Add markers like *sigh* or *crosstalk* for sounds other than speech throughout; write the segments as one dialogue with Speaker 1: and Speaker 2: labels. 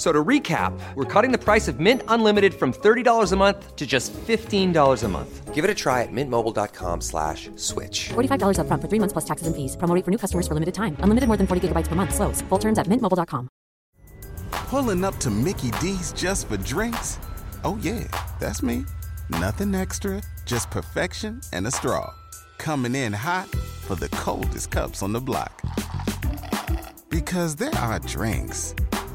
Speaker 1: F- So to recap, we're cutting the price of Mint Unlimited from $30 a month to just $15 a month.
Speaker 2: Give it a try at mintmobile.com slash switch.
Speaker 3: $45 upfront for three months plus taxes and fees. Promo rate for new customers for limited time. Unlimited more than 40 gigabytes per month. Slows. Full terms at mintmobile.com.
Speaker 4: Pulling up to Mickey D's just for drinks? Oh, yeah, that's me. Nothing extra, just perfection and a straw. Coming in hot for the coldest cups on the block. Because there are drinks,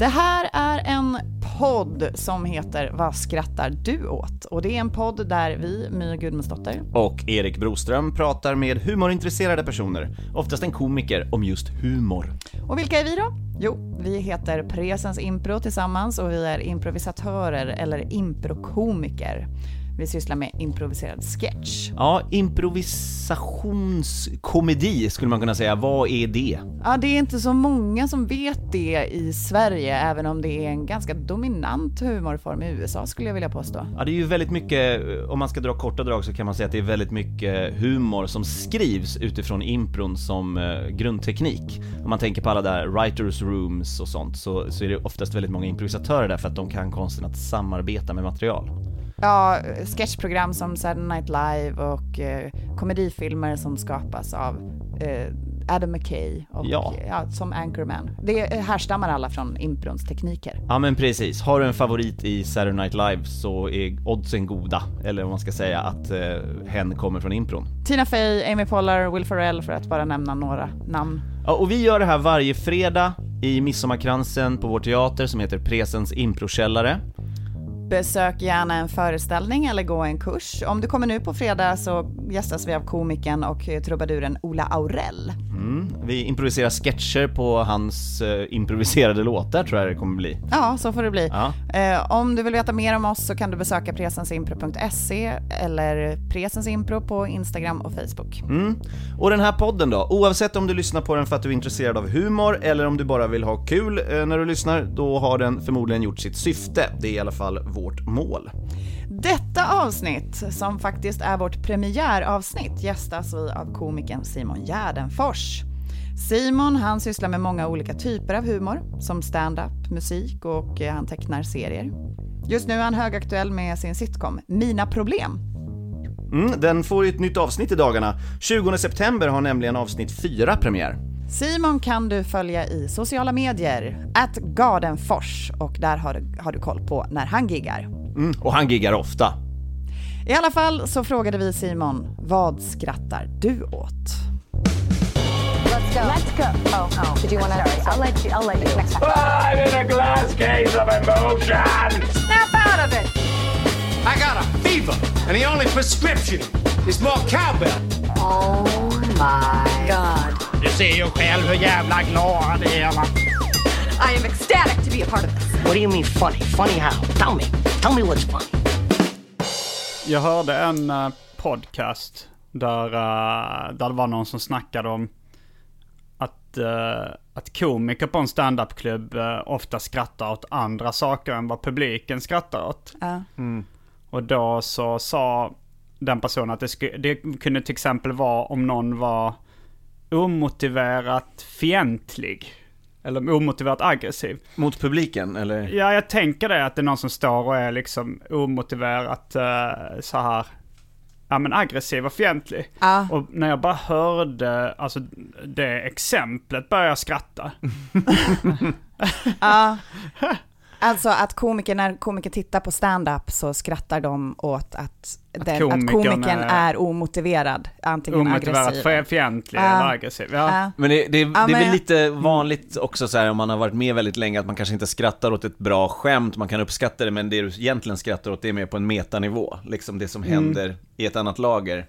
Speaker 5: Det här är en podd som heter Vad skrattar du åt? Och det är en podd där vi, My Gudmundsdotter,
Speaker 6: Och Erik Broström pratar med humorintresserade personer, oftast en komiker, om just humor.
Speaker 5: Och vilka är vi då? Jo, vi heter Presens Impro tillsammans och vi är improvisatörer eller improkomiker. Vi sysslar med improviserad sketch.
Speaker 6: Ja, improvisationskomedi skulle man kunna säga. Vad är det?
Speaker 5: Ja, det är inte så många som vet det i Sverige, även om det är en ganska dominant humorform i USA skulle jag vilja påstå.
Speaker 6: Ja, det är ju väldigt mycket, om man ska dra korta drag så kan man säga att det är väldigt mycket humor som skrivs utifrån impron som eh, grundteknik. Om man tänker på alla där writers rooms och sånt så, så är det oftast väldigt många improvisatörer där för att de kan konsten att samarbeta med material.
Speaker 5: Ja, sketchprogram som Saturday Night Live och eh, komedifilmer som skapas av eh, Adam McKay och
Speaker 6: Ja.
Speaker 5: ja, som Anchorman. Det härstammar alla från improns tekniker.
Speaker 6: Ja men precis, har du en favorit i Saturday Night Live så är oddsen goda, eller vad man ska säga, att eh, hen kommer från impron.
Speaker 5: Tina Fey, Amy Poehler, Will Ferrell för att bara nämna några namn.
Speaker 6: Ja, och vi gör det här varje fredag i Midsommarkransen på vår teater som heter Presens improkällare.
Speaker 5: Besök gärna en föreställning eller gå en kurs. Om du kommer nu på fredag så gästas vi av komikern och trubaduren Ola Aurell.
Speaker 6: Mm. Vi improviserar sketcher på hans eh, improviserade låtar tror jag det kommer bli.
Speaker 5: Ja, så får det bli.
Speaker 6: Ja.
Speaker 5: Eh, om du vill veta mer om oss så kan du besöka presensimpro.se eller presensimpro på Instagram och Facebook.
Speaker 6: Mm. Och den här podden då, oavsett om du lyssnar på den för att du är intresserad av humor eller om du bara vill ha kul eh, när du lyssnar, då har den förmodligen gjort sitt syfte. Det är i alla fall vårt mål.
Speaker 5: Detta avsnitt, som faktiskt är vårt premiäravsnitt, gästas vi av komikern Simon Gärdenfors. Simon han sysslar med många olika typer av humor, som stand-up, musik och eh, han tecknar serier. Just nu är han högaktuell med sin sitcom Mina problem.
Speaker 6: Mm, den får ett nytt avsnitt i dagarna. 20 september har nämligen avsnitt 4 premiär.
Speaker 5: Simon kan du följa i sociala medier, at Gardenfors, och där har du, har du koll på när han giggar.
Speaker 6: Mm, och han giggar ofta.
Speaker 5: I alla fall så frågade vi Simon, vad skrattar du åt?
Speaker 7: Let's go. Let's go. Oh, oh. Did you want to? I'll let you. I'll let you next time.
Speaker 8: I'm in a glass case of emotion.
Speaker 7: Snap out of it.
Speaker 8: I got a fever, and the only prescription is more cowbell.
Speaker 7: Oh my god.
Speaker 8: Du ser ju själv hur jävla glada det är va?
Speaker 7: I am ecstatic to be a part of this.
Speaker 9: What do you mean funny? Funny how? Tell me. Tell me what's funny.
Speaker 10: Jag hörde en eh, podcast där, eh, där det var någon som snackade om att, eh, att komiker på en standupklubb uh, ofta skrattar åt andra saker än vad publiken skrattar åt.
Speaker 5: Ja.
Speaker 10: Och då så sa den personen att det, sku, det kunde till exempel vara om någon var omotiverat fientlig. Eller omotiverat aggressiv.
Speaker 6: Mot publiken, eller?
Speaker 10: Ja, jag tänker det att det är någon som står och är liksom omotiverat uh, så här. Ja men aggressiv och fientlig.
Speaker 5: Ja.
Speaker 10: Och när jag bara hörde alltså, det exemplet började jag skratta. *laughs*
Speaker 5: Ja. *laughs* Alltså att komiker, när komiker tittar på stand-up så skrattar de åt att, den, att
Speaker 10: komikern
Speaker 5: komikern
Speaker 10: är-
Speaker 5: är omotiverad, antingen
Speaker 10: Omotiverat
Speaker 5: aggressiv.
Speaker 10: fi- fientlig
Speaker 5: Ja.
Speaker 10: eller aggressiv. Ja.
Speaker 5: Ja.
Speaker 6: Men det, det, det är väl
Speaker 5: jag-
Speaker 6: lite vanligt också så här om man har varit med väldigt länge att man kanske inte skrattar åt ett bra skämt, man kan uppskatta det men det du egentligen skrattar åt det är mer på en metanivå, liksom det som händer i ett annat lager.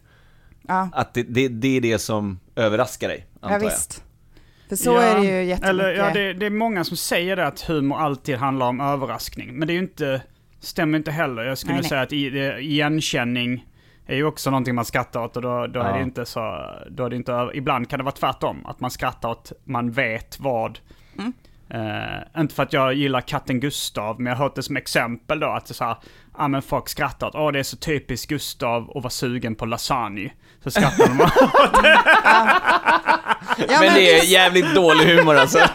Speaker 6: Att det, det, det är det som överraskar dig, antar
Speaker 5: Ja,
Speaker 6: jag.
Speaker 5: För så är det ju jättemycket.
Speaker 10: Eller ja, det, det är många som säger det att humor alltid handlar om överraskning. Men det är ju inte, stämmer inte heller. Jag skulle
Speaker 5: Nej, nej.
Speaker 10: säga att i, det, igenkänning är ju också någonting man skrattar åt och då, då är
Speaker 6: Ja.
Speaker 10: det inte så, då är det inte, ibland kan det vara tvärtom. Att man skrattar åt, man vet vad.
Speaker 5: Mm.
Speaker 10: Eh, inte för att jag gillar katten Gustav, men jag har hört det som exempel då att det är så här, ja men folk skrattar åt, åh det är så typiskt Gustav att vara sugen på lasagne. Så skrattar de åt det.
Speaker 5: Ja,
Speaker 6: men det är jävligt dålig humor alltså. *laughs*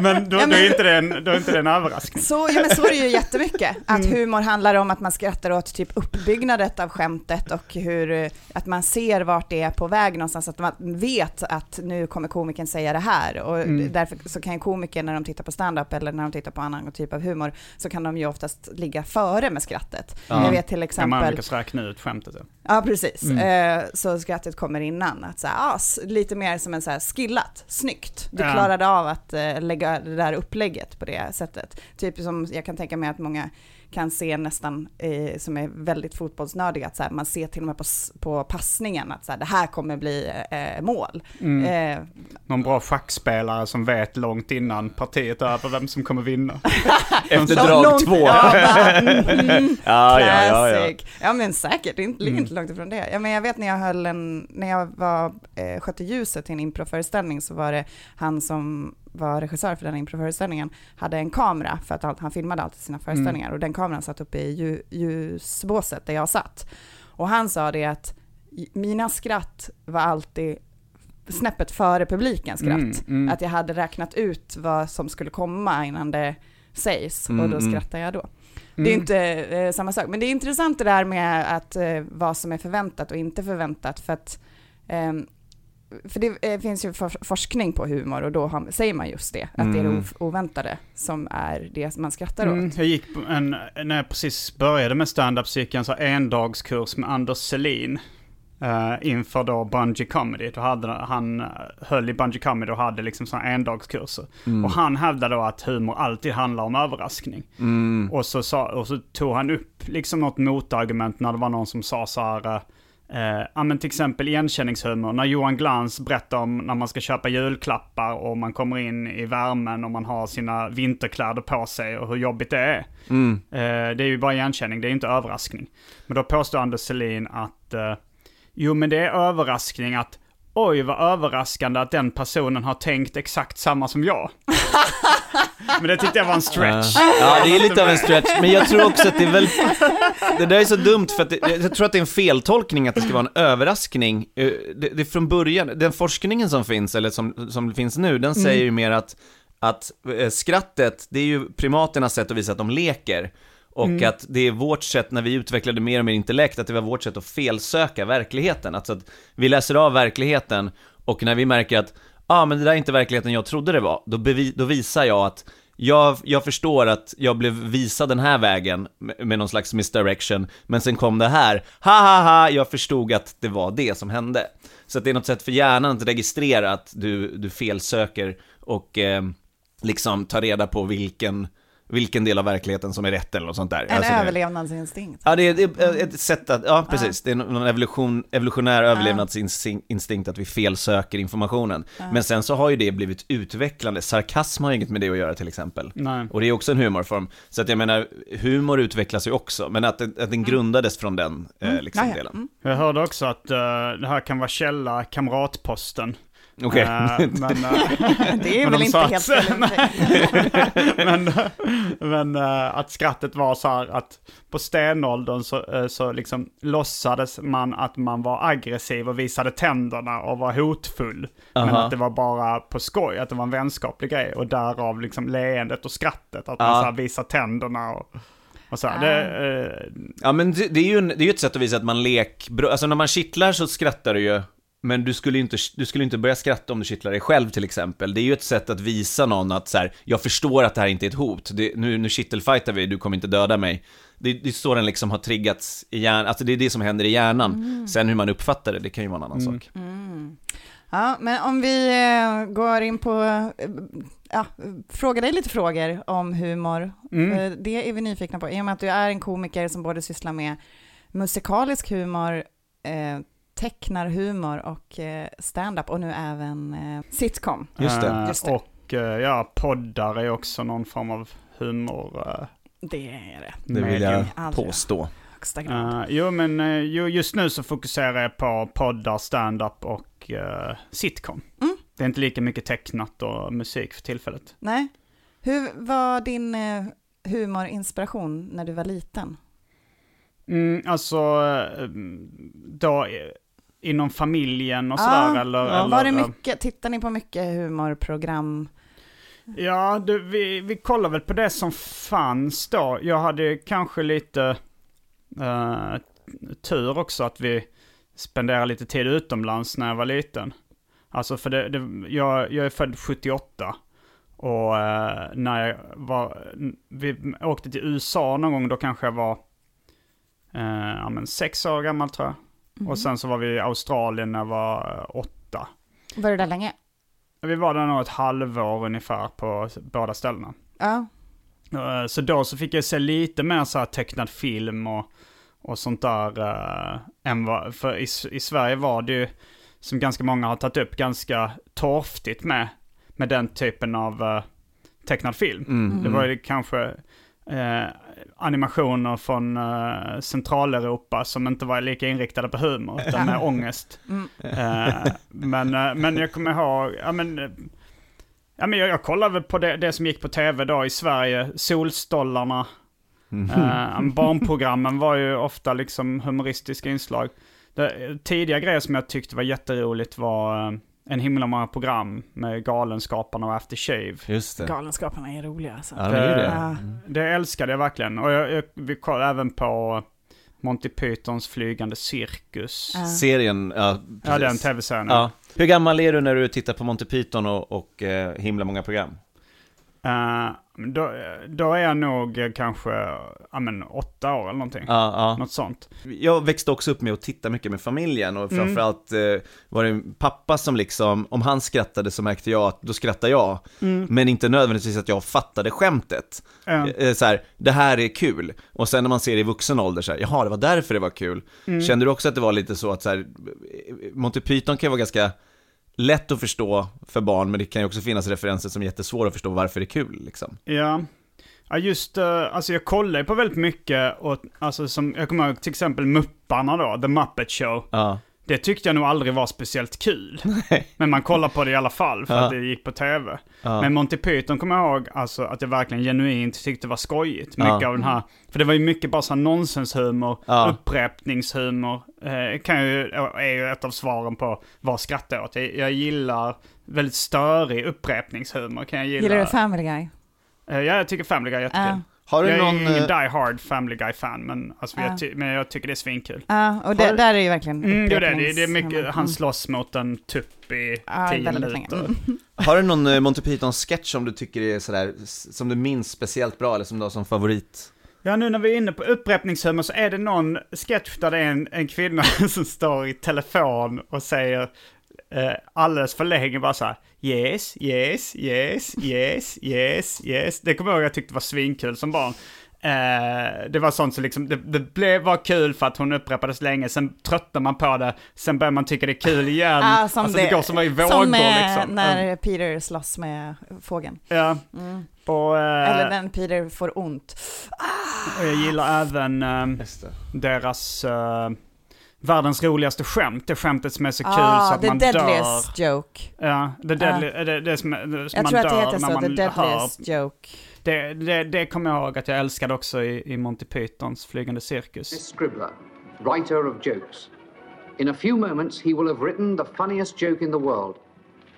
Speaker 10: Men då,
Speaker 5: Ja,
Speaker 10: då,
Speaker 5: men-
Speaker 10: är inte det en, då är inte det en överraskning.
Speaker 5: Så, ja, men så är det ju jättemycket. Att
Speaker 10: Mm.
Speaker 5: humor handlar om att man skrattar åt typ uppbyggnadet av skämtet och hur, eh, att man ser vart det är på väg någonstans, att man vet att nu kommer komikern säga det här. Och
Speaker 10: Mm.
Speaker 5: därför så kan ju komiker när de tittar på stand-up eller när de tittar på annan typ av humor, så kan de ju oftast ligga före med skrattet.
Speaker 10: Ja.
Speaker 5: Jag vet till
Speaker 10: Kan man
Speaker 5: exempel...
Speaker 10: lyckas räkna ut skämtet. Ja.
Speaker 5: Ja, precis.
Speaker 10: Mm.
Speaker 5: Eh, så skrattet kommer innan. Att så här, ah, lite mer som en så här skillat, snyggt. Du
Speaker 10: Ja.
Speaker 5: klarade av att eh, lägga det där upplägget på det sättet. Typ som jag kan tänka mig att många kan se nästan, eh, som är väldigt fotbollsnördiga, att så här, man ser till och med på, på passningen att så här, det här kommer bli eh, mål.
Speaker 10: Mm.
Speaker 5: Eh,
Speaker 10: Någon bra schackspelare som vet långt innan partiet är över vem som kommer vinna. *laughs*
Speaker 6: Efter drag
Speaker 5: långt-
Speaker 6: två.
Speaker 5: Ja, bara, mm, *laughs*
Speaker 6: Ja, ja, ja, ja.
Speaker 5: Ja men säkert, det är inte- ligger inte långt ifrån det. Ja, men jag vet när jag höll en, när jag var, eh, skötte ljuset till en improföreställning så var det han som var regissör för den improföreställningen hade en kamera för att han filmade alltid sina föreställningar och den kameran satt uppe i lju, ljusbåset där jag satt. Och han sa det att mina skratt var alltid snäppet före publikens skratt.
Speaker 10: Mm, mm.
Speaker 5: Att jag hade räknat ut vad som skulle komma innan det sägs och
Speaker 6: Mm,
Speaker 5: då
Speaker 6: mm.
Speaker 5: skrattar jag då. Det är inte eh, samma sak, men det är intressant det där med att eh, vad som är förväntat och inte förväntat för att ehm, för det eh, finns ju for- forskning på humor och då har, säger man just det, att det är det
Speaker 6: Mm.
Speaker 5: ov- oväntade som är det man skrattar
Speaker 10: Mm,
Speaker 5: åt.
Speaker 10: jag gick en, när jag precis började med stand-up så gick jag en så endagskurs med Anders Selin. eh, inför då Bungee Comedy. Då hade, han eh, höll i Bungee Comedy och hade liksom sådana endagskurser. Och han hävdade då att humor alltid handlar om överraskning.
Speaker 6: Mm.
Speaker 10: Och, så sa, och så tog han upp liksom något motargument när det var någon som sa så här, eh, ja men till exempel igenkänningshumor, när Johan Glans berättar om när man ska köpa julklappar och man kommer in i värmen och man har sina vinterkläder på sig och hur jobbigt det är.
Speaker 6: Mm.
Speaker 10: Eh, det är ju bara igenkänning, det är ju inte överraskning. Men då påstår Anders Selin att, eh, jo men det är överraskning att Oj, vad överraskande att den personen har tänkt exakt samma som jag. *laughs* Men det tyckte jag var en stretch.
Speaker 6: Ja, det är lite av en stretch, men jag tror också att det är väl... Det där är så dumt för att det, jag tror att det är en feltolkning att det ska vara en överraskning. Eh, Det, det är från början, den forskningen som finns, eller som, som finns nu, den säger ju mer att, att eh, skrattet, det är ju primaternas sätt att visa att de leker. Och att det är vårt sätt, när vi utvecklade mer och mer intellekt, att det var vårt sätt att felsöka verkligheten. Alltså att vi läser av verkligheten och när vi märker att, ja ah, men det där är inte verkligheten jag trodde det var, då, då visar jag att jag, jag förstår att jag blev visad den här vägen med, med någon slags misdirection, men sen kom det här, ha ha ha, jag förstod att det var det som hände. Så att det är något sätt för hjärnan att registrera att du, du felsöker och eh, liksom ta reda på vilken, vilken del av verkligheten som är rätt eller något sånt där.
Speaker 5: En
Speaker 6: Alltså det-
Speaker 5: överlevnadsinstinkt.
Speaker 6: Ja, det är, det är ett sätt att, ja precis, det är någon evolution, evolutionär överlevnadsinstinkt att vi felsöker informationen. Men sen så har ju det blivit utvecklande, sarkasm har ju inget med det att göra till exempel.
Speaker 10: Nej.
Speaker 6: Och det är också en humorform. Så att jag menar, humor utvecklas ju också, men att, att den grundades från den eh, liksom
Speaker 5: Ja, ja.
Speaker 6: delen.
Speaker 5: Mm.
Speaker 10: Jag hörde också att eh, det här kan vara källa Kamratposten.
Speaker 6: Okej.
Speaker 10: Eh, men, *laughs* eh,
Speaker 5: Det är
Speaker 10: Men
Speaker 5: väl
Speaker 10: de
Speaker 5: inte helt *laughs*
Speaker 10: men men eh, att skrattet var så här att på stenåldern så, så liksom låtsades man att man var aggressiv och visade tänderna och var hotfull. Men
Speaker 6: Aha.
Speaker 10: att det var bara på skoj, att det var en vänskaplig grej. Och därav liksom leendet och skrattet, att
Speaker 6: Ja.
Speaker 10: man så här visar tänderna och, här. Det, eh,
Speaker 6: Ja men det, det är ju en, det är ju ett sätt att visa att man lek, alltså när man kittlar så skrattar du ju, men du skulle inte, du skulle inte börja skratta om du kittlar dig själv till exempel. Det är ju ett sätt att visa någon att så här, jag förstår att det här inte är ett hot, det, nu, nu kittelfightar vi, du kommer inte döda mig. Det, det är så den liksom har triggats i hjärnan, alltså det är det som händer i hjärnan. Sen hur man uppfattar det, det kan ju vara en annan sak.
Speaker 5: Ja, men om vi eh, går in på, eh, ja, fråga dig lite frågor om humor.
Speaker 10: Mm.
Speaker 5: Eh, Det är vi nyfikna på. I och med att du är en komiker som både sysslar med musikalisk humor, eh, tecknarhumor och eh, stand-up och nu även eh, sitcom.
Speaker 11: Just det.
Speaker 10: Eh,
Speaker 5: Just det.
Speaker 10: Och ja, poddar är också någon form av humor.
Speaker 5: Det är det.
Speaker 11: Det vill jag påstå.
Speaker 10: Eh, jo, men jo, just nu så fokuserar jag på poddar, stand-up och eh, sitcom.
Speaker 5: Mm.
Speaker 10: Det är inte lika mycket tecknat och musik för tillfället.
Speaker 5: Nej. Hur var din eh, humorinspiration när du var liten?
Speaker 10: Mm, alltså, då inom familjen och
Speaker 5: Ja,
Speaker 10: sådär eller?
Speaker 5: ja,
Speaker 10: eller
Speaker 5: var det
Speaker 10: eh,
Speaker 5: mycket, tittar ni på mycket humorprogram?
Speaker 10: Ja, det, vi, vi kollar väl på det som fanns då. Jag hade kanske lite eh, tur också att vi spenderade lite tid utomlands när jag var liten. Alltså för det, det, jag, jag är född 78. Och eh, när jag var, vi åkte till USA någon gång, då kanske jag var eh, ja, men sex år gammal tror jag.
Speaker 5: Mhm.
Speaker 10: Och sen så var vi i Australien när jag var eh, åtta.
Speaker 5: Var du där länge?
Speaker 10: Vi var där nog ett halvår ungefär på båda ställena.
Speaker 5: Ja.
Speaker 10: Eh, Så då så fick jag se lite mer så här tecknad film och, och sånt där. eh, än vad, för i, i Sverige var det ju, som ganska många har tagit upp, ganska torftigt med, med den typen av tecknad film.
Speaker 11: Mm.
Speaker 10: Det var ju kanske eh, animationer från eh, Centraleuropa som inte var lika inriktade på humor, utan *laughs* med ångest.
Speaker 5: Mm.
Speaker 10: Eh, men, eh, men jag kommer ihåg, ja men, ja, men jag, jag kollade på det, det som gick på tv då i Sverige, Solstollarna. Eh, barnprogrammen var ju ofta liksom humoristiska inslag. Det, tidiga grejer som jag tyckte var jätteroligt var en himla många program med Galenskaparna och After Shave.
Speaker 11: Just det.
Speaker 5: Galenskaparna är roliga alltså.
Speaker 11: Ja, de är ju det.
Speaker 5: Ja.
Speaker 10: Det älskade jag verkligen. Och jag, jag, vi kollade även på Monty Pythons flygande cirkus.
Speaker 5: Ja.
Speaker 11: Serien, ja
Speaker 10: Ja, den
Speaker 11: precis.
Speaker 10: tv-serien.
Speaker 11: Ja. Hur gammal är du när du tittar på Monty Python och, och eh, himla många program?
Speaker 10: Eh, då, då är jag nog kanske ja, men, åtta år eller någonting.
Speaker 11: Ja, ja.
Speaker 10: Något sånt.
Speaker 11: Jag växte också upp med att titta mycket med familjen och
Speaker 10: Mm.
Speaker 11: framförallt eh, var det pappa som liksom, om han skrattade så märkte jag att då skrattade jag.
Speaker 10: Mm.
Speaker 11: Men inte nödvändigtvis att jag fattade skämtet. Eh, Så här, det här är kul. Och sen när man ser det i vuxen ålder så här, jaha det var därför det var kul.
Speaker 10: Mm.
Speaker 11: Kände du också att det var lite så att så här, Monty Python kan ju vara ganska lätt att förstå för barn, men det kan ju också finnas referenser som är jättesvåra att förstå varför det är kul liksom.
Speaker 10: Ja. Ja just, uh, alltså jag kollar ju på väldigt mycket och alltså som, jag kommer ihåg till exempel Mupparna då, The Muppet Show.
Speaker 11: Ja.
Speaker 10: Det tyckte jag nog aldrig var speciellt kul. *laughs* Men man kollar på det i alla fall för
Speaker 11: Ja.
Speaker 10: att det gick på tv.
Speaker 11: Ja.
Speaker 10: Men Monty Python kommer jag ihåg alltså, att jag verkligen genuint tyckte var skojigt. Mycket
Speaker 11: Ja.
Speaker 10: av den här, för det var ju mycket bara sån här nonsenshumor,
Speaker 11: Ja.
Speaker 10: upprepningshumor. Eh, kan ju, är ju ett av svaren på vad skrattar jag åt. Jag, jag gillar väldigt störig upprepningshumor. Kan jag gilla.
Speaker 5: Gillar du Family Guy?
Speaker 10: Eh, ja, jag tycker Family Guy är jättekul.
Speaker 11: Har du
Speaker 10: jag
Speaker 11: någon,
Speaker 10: är ingen
Speaker 11: eh,
Speaker 10: Die Hard Family Guy-fan, men, alltså,
Speaker 5: Ja.
Speaker 10: jag ty- men jag tycker det är svinkul.
Speaker 5: Ja, och det,
Speaker 10: Har-
Speaker 5: där är ju verkligen
Speaker 10: Mm, det, är det, det är mycket, han slåss mot en tupp i
Speaker 5: Ja,
Speaker 10: tio minuter.
Speaker 5: Mm. *laughs*
Speaker 11: Har du någon eh, Monty Python-sketch som du tycker är sådär, som du minns speciellt bra eller som du har som favorit?
Speaker 10: Ja, nu när vi är inne på upprepningshumor så är det någon sketch där det är en, en kvinna *laughs* som står i telefon och säger eh, alldeles för länge bara så här yes, yes, yes, yes, yes, yes. Det kommer jag ihåg jag tyckte var svinkul som barn. Eh, det var sånt som liksom, det, det blev, var kul för att hon upprepades länge, sen tröttnar man på det, sen börjar man tycka det är kul igen.
Speaker 5: Som
Speaker 10: alltså det, går som i vågor
Speaker 5: som eh,
Speaker 10: liksom.
Speaker 5: när Peter slåss med fågeln.
Speaker 10: Ja.
Speaker 5: Mm.
Speaker 10: Och, eh,
Speaker 5: Eller när Peter får ont.
Speaker 10: och jag gillar även eh, deras eh, världens roligaste skämt. Det skämtet som är så kul
Speaker 5: Ah,
Speaker 10: så att
Speaker 5: the
Speaker 10: man
Speaker 5: deadliest
Speaker 10: dör.
Speaker 5: joke.
Speaker 10: Ja, the deadly, det, det som, det som
Speaker 5: Jag
Speaker 10: man
Speaker 5: tror att det
Speaker 10: dör
Speaker 5: heter
Speaker 10: när
Speaker 5: så,
Speaker 10: man
Speaker 5: the deadliest
Speaker 10: hör.
Speaker 5: joke.
Speaker 10: Det, det, det kommer jag ihåg att jag älskade också i, i Monty Pythons Flygande Cirkus.
Speaker 12: Scribbler, writer of jokes. In a few moments, he will have written the funniest joke in the world.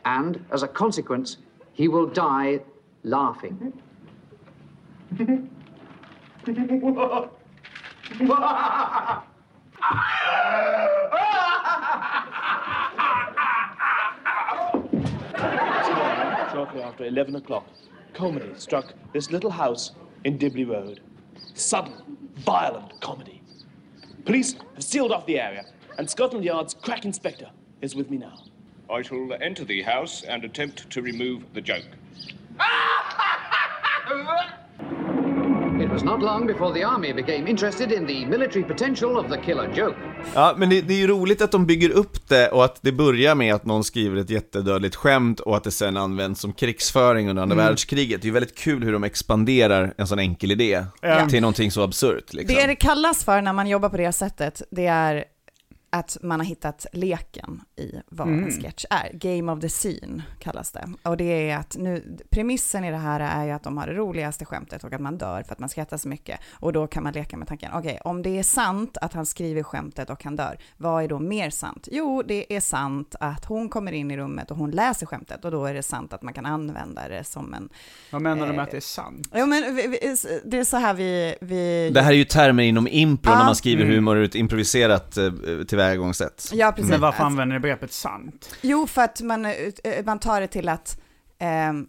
Speaker 12: And, as a consequence, he will die laughing. *laughs* *laughs*
Speaker 13: Shortly after 11 o'clock, comedy struck this little house in Dibley Road. Sudden, violent comedy. Police have sealed off the area, and Scotland Yard's crack inspector is with me now.
Speaker 14: I shall enter the house and attempt to remove the joke. *laughs*
Speaker 12: Was not long before the army became interested in the military potential of the killer joke.
Speaker 6: Ja, men det, det är ju roligt att de bygger upp det och att det börjar med att någon skriver ett jättedödligt skämt och att det sen används som krigsföring under andra
Speaker 5: Mm.
Speaker 6: världskriget. Det är ju väldigt kul hur de expanderar en sån enkel idé
Speaker 5: Ja.
Speaker 6: till någonting så absurt liksom.
Speaker 5: Det det kallas för när man jobbar på det sättet, det är att man har hittat leken i vad
Speaker 10: Mm.
Speaker 5: en sketch är. Game of the scene kallas det. Och det är att nu, premissen i det här är ju att de har det roligaste skämtet och att man dör för att man skrattar så mycket. Och då kan man leka med tanken, okej, om det är sant att han skriver skämtet och han dör, vad är då mer sant? Jo, det är sant att hon kommer in i rummet och hon läser skämtet och då är det sant att man kan använda det som en...
Speaker 10: Vad menar du med
Speaker 5: Eh,
Speaker 10: att det är sant?
Speaker 5: Jo, men vi, vi, det är så här vi... vi
Speaker 6: Det här är ju termer inom impro
Speaker 5: Ja.
Speaker 6: när man skriver
Speaker 10: Mm.
Speaker 6: humor ur ett improviserat eh, tillvägagångssätt.
Speaker 5: Ja, precis.
Speaker 10: Men varför
Speaker 5: Att-
Speaker 10: använder ni begreppet sant?
Speaker 5: Jo, för att man, eh, eh, man tar det till att... ehm,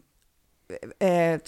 Speaker 5: eh,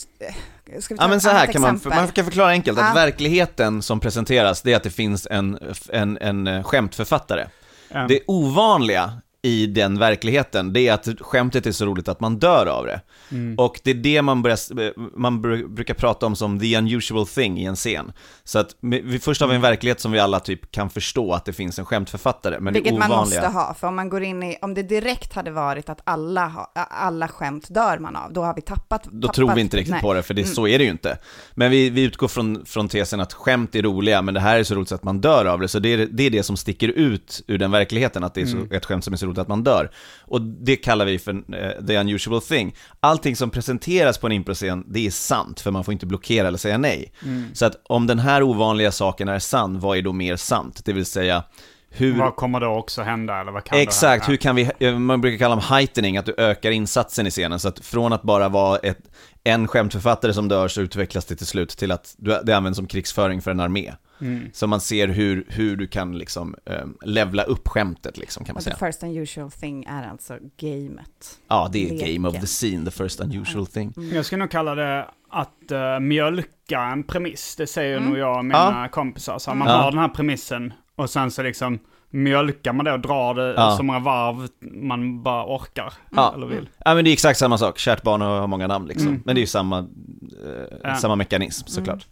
Speaker 5: ska vi ta
Speaker 6: Ja men så här kan man, man kan förklara enkelt att
Speaker 5: Ja.
Speaker 6: verkligheten som presenteras, det är att det finns en, en, en eh, skämtförfattare.
Speaker 10: Ja.
Speaker 6: Det ovanliga i den verkligheten, det är att skämtet är så roligt att man dör av det.
Speaker 10: Mm.
Speaker 6: Och det är det man, börjar, man br- brukar prata om som the unusual thing i en scen. Så att vi, först har vi en verklighet som vi alla typ kan förstå att det finns en skämtförfattare, men
Speaker 5: Vilket
Speaker 6: det
Speaker 5: man
Speaker 6: ovanliga...
Speaker 5: måste ha, för om man går in i, om det direkt hade varit att alla, ha, alla skämt dör man av, då har vi tappat.
Speaker 6: Då
Speaker 5: tappat,
Speaker 6: tror vi inte riktigt
Speaker 5: nej.
Speaker 6: på det, för det,
Speaker 5: Mm.
Speaker 6: så är det ju inte. Men vi, vi utgår från, från tesen att skämt är roliga, men det här är så roligt så att man dör av det, så det är det, är det som sticker ut ur den verkligheten, att det är så,
Speaker 10: Mm.
Speaker 6: ett skämt som är så roligt att man dör. Och det kallar vi för eh, the unusual thing. Allting som presenteras på en improscen, det är sant, för man får inte blockera eller säga nej.
Speaker 10: Mm.
Speaker 6: Så att om den här ovanliga saken är sann, vad är då mer sant? Det vill säga, hur...
Speaker 10: Vad kommer då också hända eller vad kan
Speaker 6: Exakt, hur kan vi, eh, man brukar kalla dem heightening, att du ökar insatsen i scenen, så att från att bara vara ett, en skämtförfattare som dör så utvecklas det till slut till att du, det används som krigsföring för en armé.
Speaker 10: Mm.
Speaker 6: Så man ser hur, hur du kan liksom eh, levla upp skämtet liksom kan man
Speaker 5: Och the
Speaker 6: säga.
Speaker 5: first unusual thing är alltså gamet.
Speaker 6: Ja, det är
Speaker 5: Leken.
Speaker 6: game of the scene, the first unusual thing.
Speaker 10: Jag skulle nog kalla det att uh, mjölka en premiss. Det säger
Speaker 5: Mm.
Speaker 10: nog jag och mina
Speaker 6: Ja.
Speaker 10: kompisar. Så man
Speaker 6: Ja.
Speaker 10: har den här premissen och sen så liksom mjölkar man det och drar det
Speaker 6: Ja.
Speaker 10: så många varv man bara orkar.
Speaker 6: Ja.
Speaker 10: Eller vill.
Speaker 6: ja, men det är exakt samma sak, kärt barn har många namn liksom.
Speaker 10: Mm.
Speaker 6: Men det är ju samma, eh,
Speaker 10: Ja.
Speaker 6: samma mekanism såklart.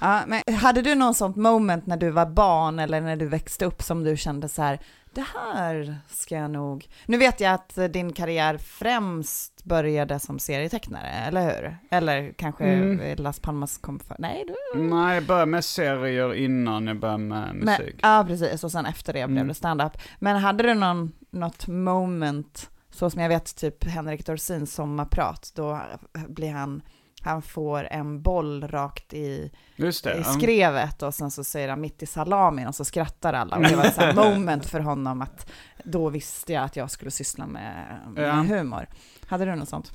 Speaker 5: Ja, men hade du någon sånt moment när du var barn eller när du växte upp som du kände så här, det här ska jag nog... Nu vet jag att din karriär främst började som serietecknare, eller hur? Eller kanske
Speaker 10: Mm.
Speaker 5: Las Palmas kom för... Nej, du...
Speaker 10: Nej, jag började med serier innan jag började med
Speaker 5: Men,
Speaker 10: musik.
Speaker 5: ja, precis. Och sen efter det blev
Speaker 10: Mm.
Speaker 5: det stand-up. Men hade du någon, något moment, så som jag vet typ Henrik Dorsins sommarprat, då blir han, han får en boll rakt i,
Speaker 10: det.
Speaker 5: i skrevet och sen så säger han mitt i salamin och så skrattar alla. Och det var ett sånt *laughs* moment för honom att då visste jag att jag skulle syssla med, med
Speaker 10: Ja.
Speaker 5: humor. Hade du något sånt?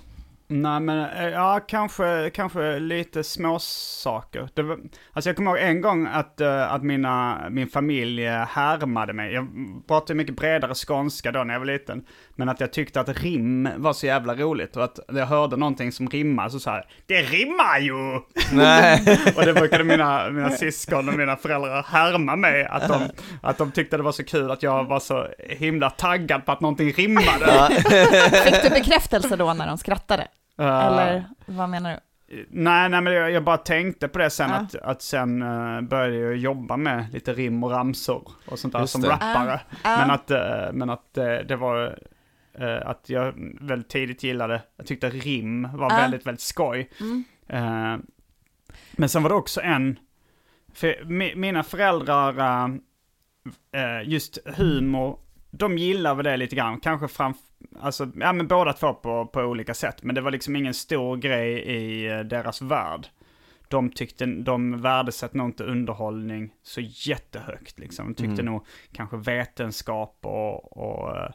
Speaker 10: Nej men, eh, ja kanske, kanske lite små saker. Det var, alltså jag kommer ihåg en gång att, eh, att mina, min familj härmade mig. Jag pratade mycket bredare skånska då när jag var liten. Men att jag tyckte att rim var så jävla roligt och att jag hörde någonting som rimmar så så här, det rimmar ju!
Speaker 6: Nej. *laughs*
Speaker 10: och det brukade mina, mina syskon och mina föräldrar härma mig. Att de, att de tyckte det var så kul att jag var så himla taggad på att någonting rimmade. *laughs*
Speaker 5: Fick du bekräftelse då när de skrattade?
Speaker 10: Eh,
Speaker 5: Eller vad menar du?
Speaker 10: Nej, nej men jag, jag bara tänkte på det sen
Speaker 5: Ja.
Speaker 10: att, att sen uh, började jag jobba med lite rim och ramsor och sånt där
Speaker 6: Just
Speaker 10: som
Speaker 6: det.
Speaker 10: rappare. Men att, eh, men att eh, det var att jag väldigt tidigt gillade, jag tyckte rim var
Speaker 5: Ah.
Speaker 10: väldigt, väldigt skoj.
Speaker 5: Mm.
Speaker 10: Eh, men sen var det också en, för mi, mina föräldrar, eh, eh, just humor, de gillar väl det lite grann, kanske fram, alltså, ja men båda två på, på olika sätt, men det var liksom ingen stor grej i eh, deras värld. De tyckte, de värdesatte nog inte underhållning så jättehögt liksom. De tyckte
Speaker 6: Mm.
Speaker 10: nog kanske vetenskap och, och eh,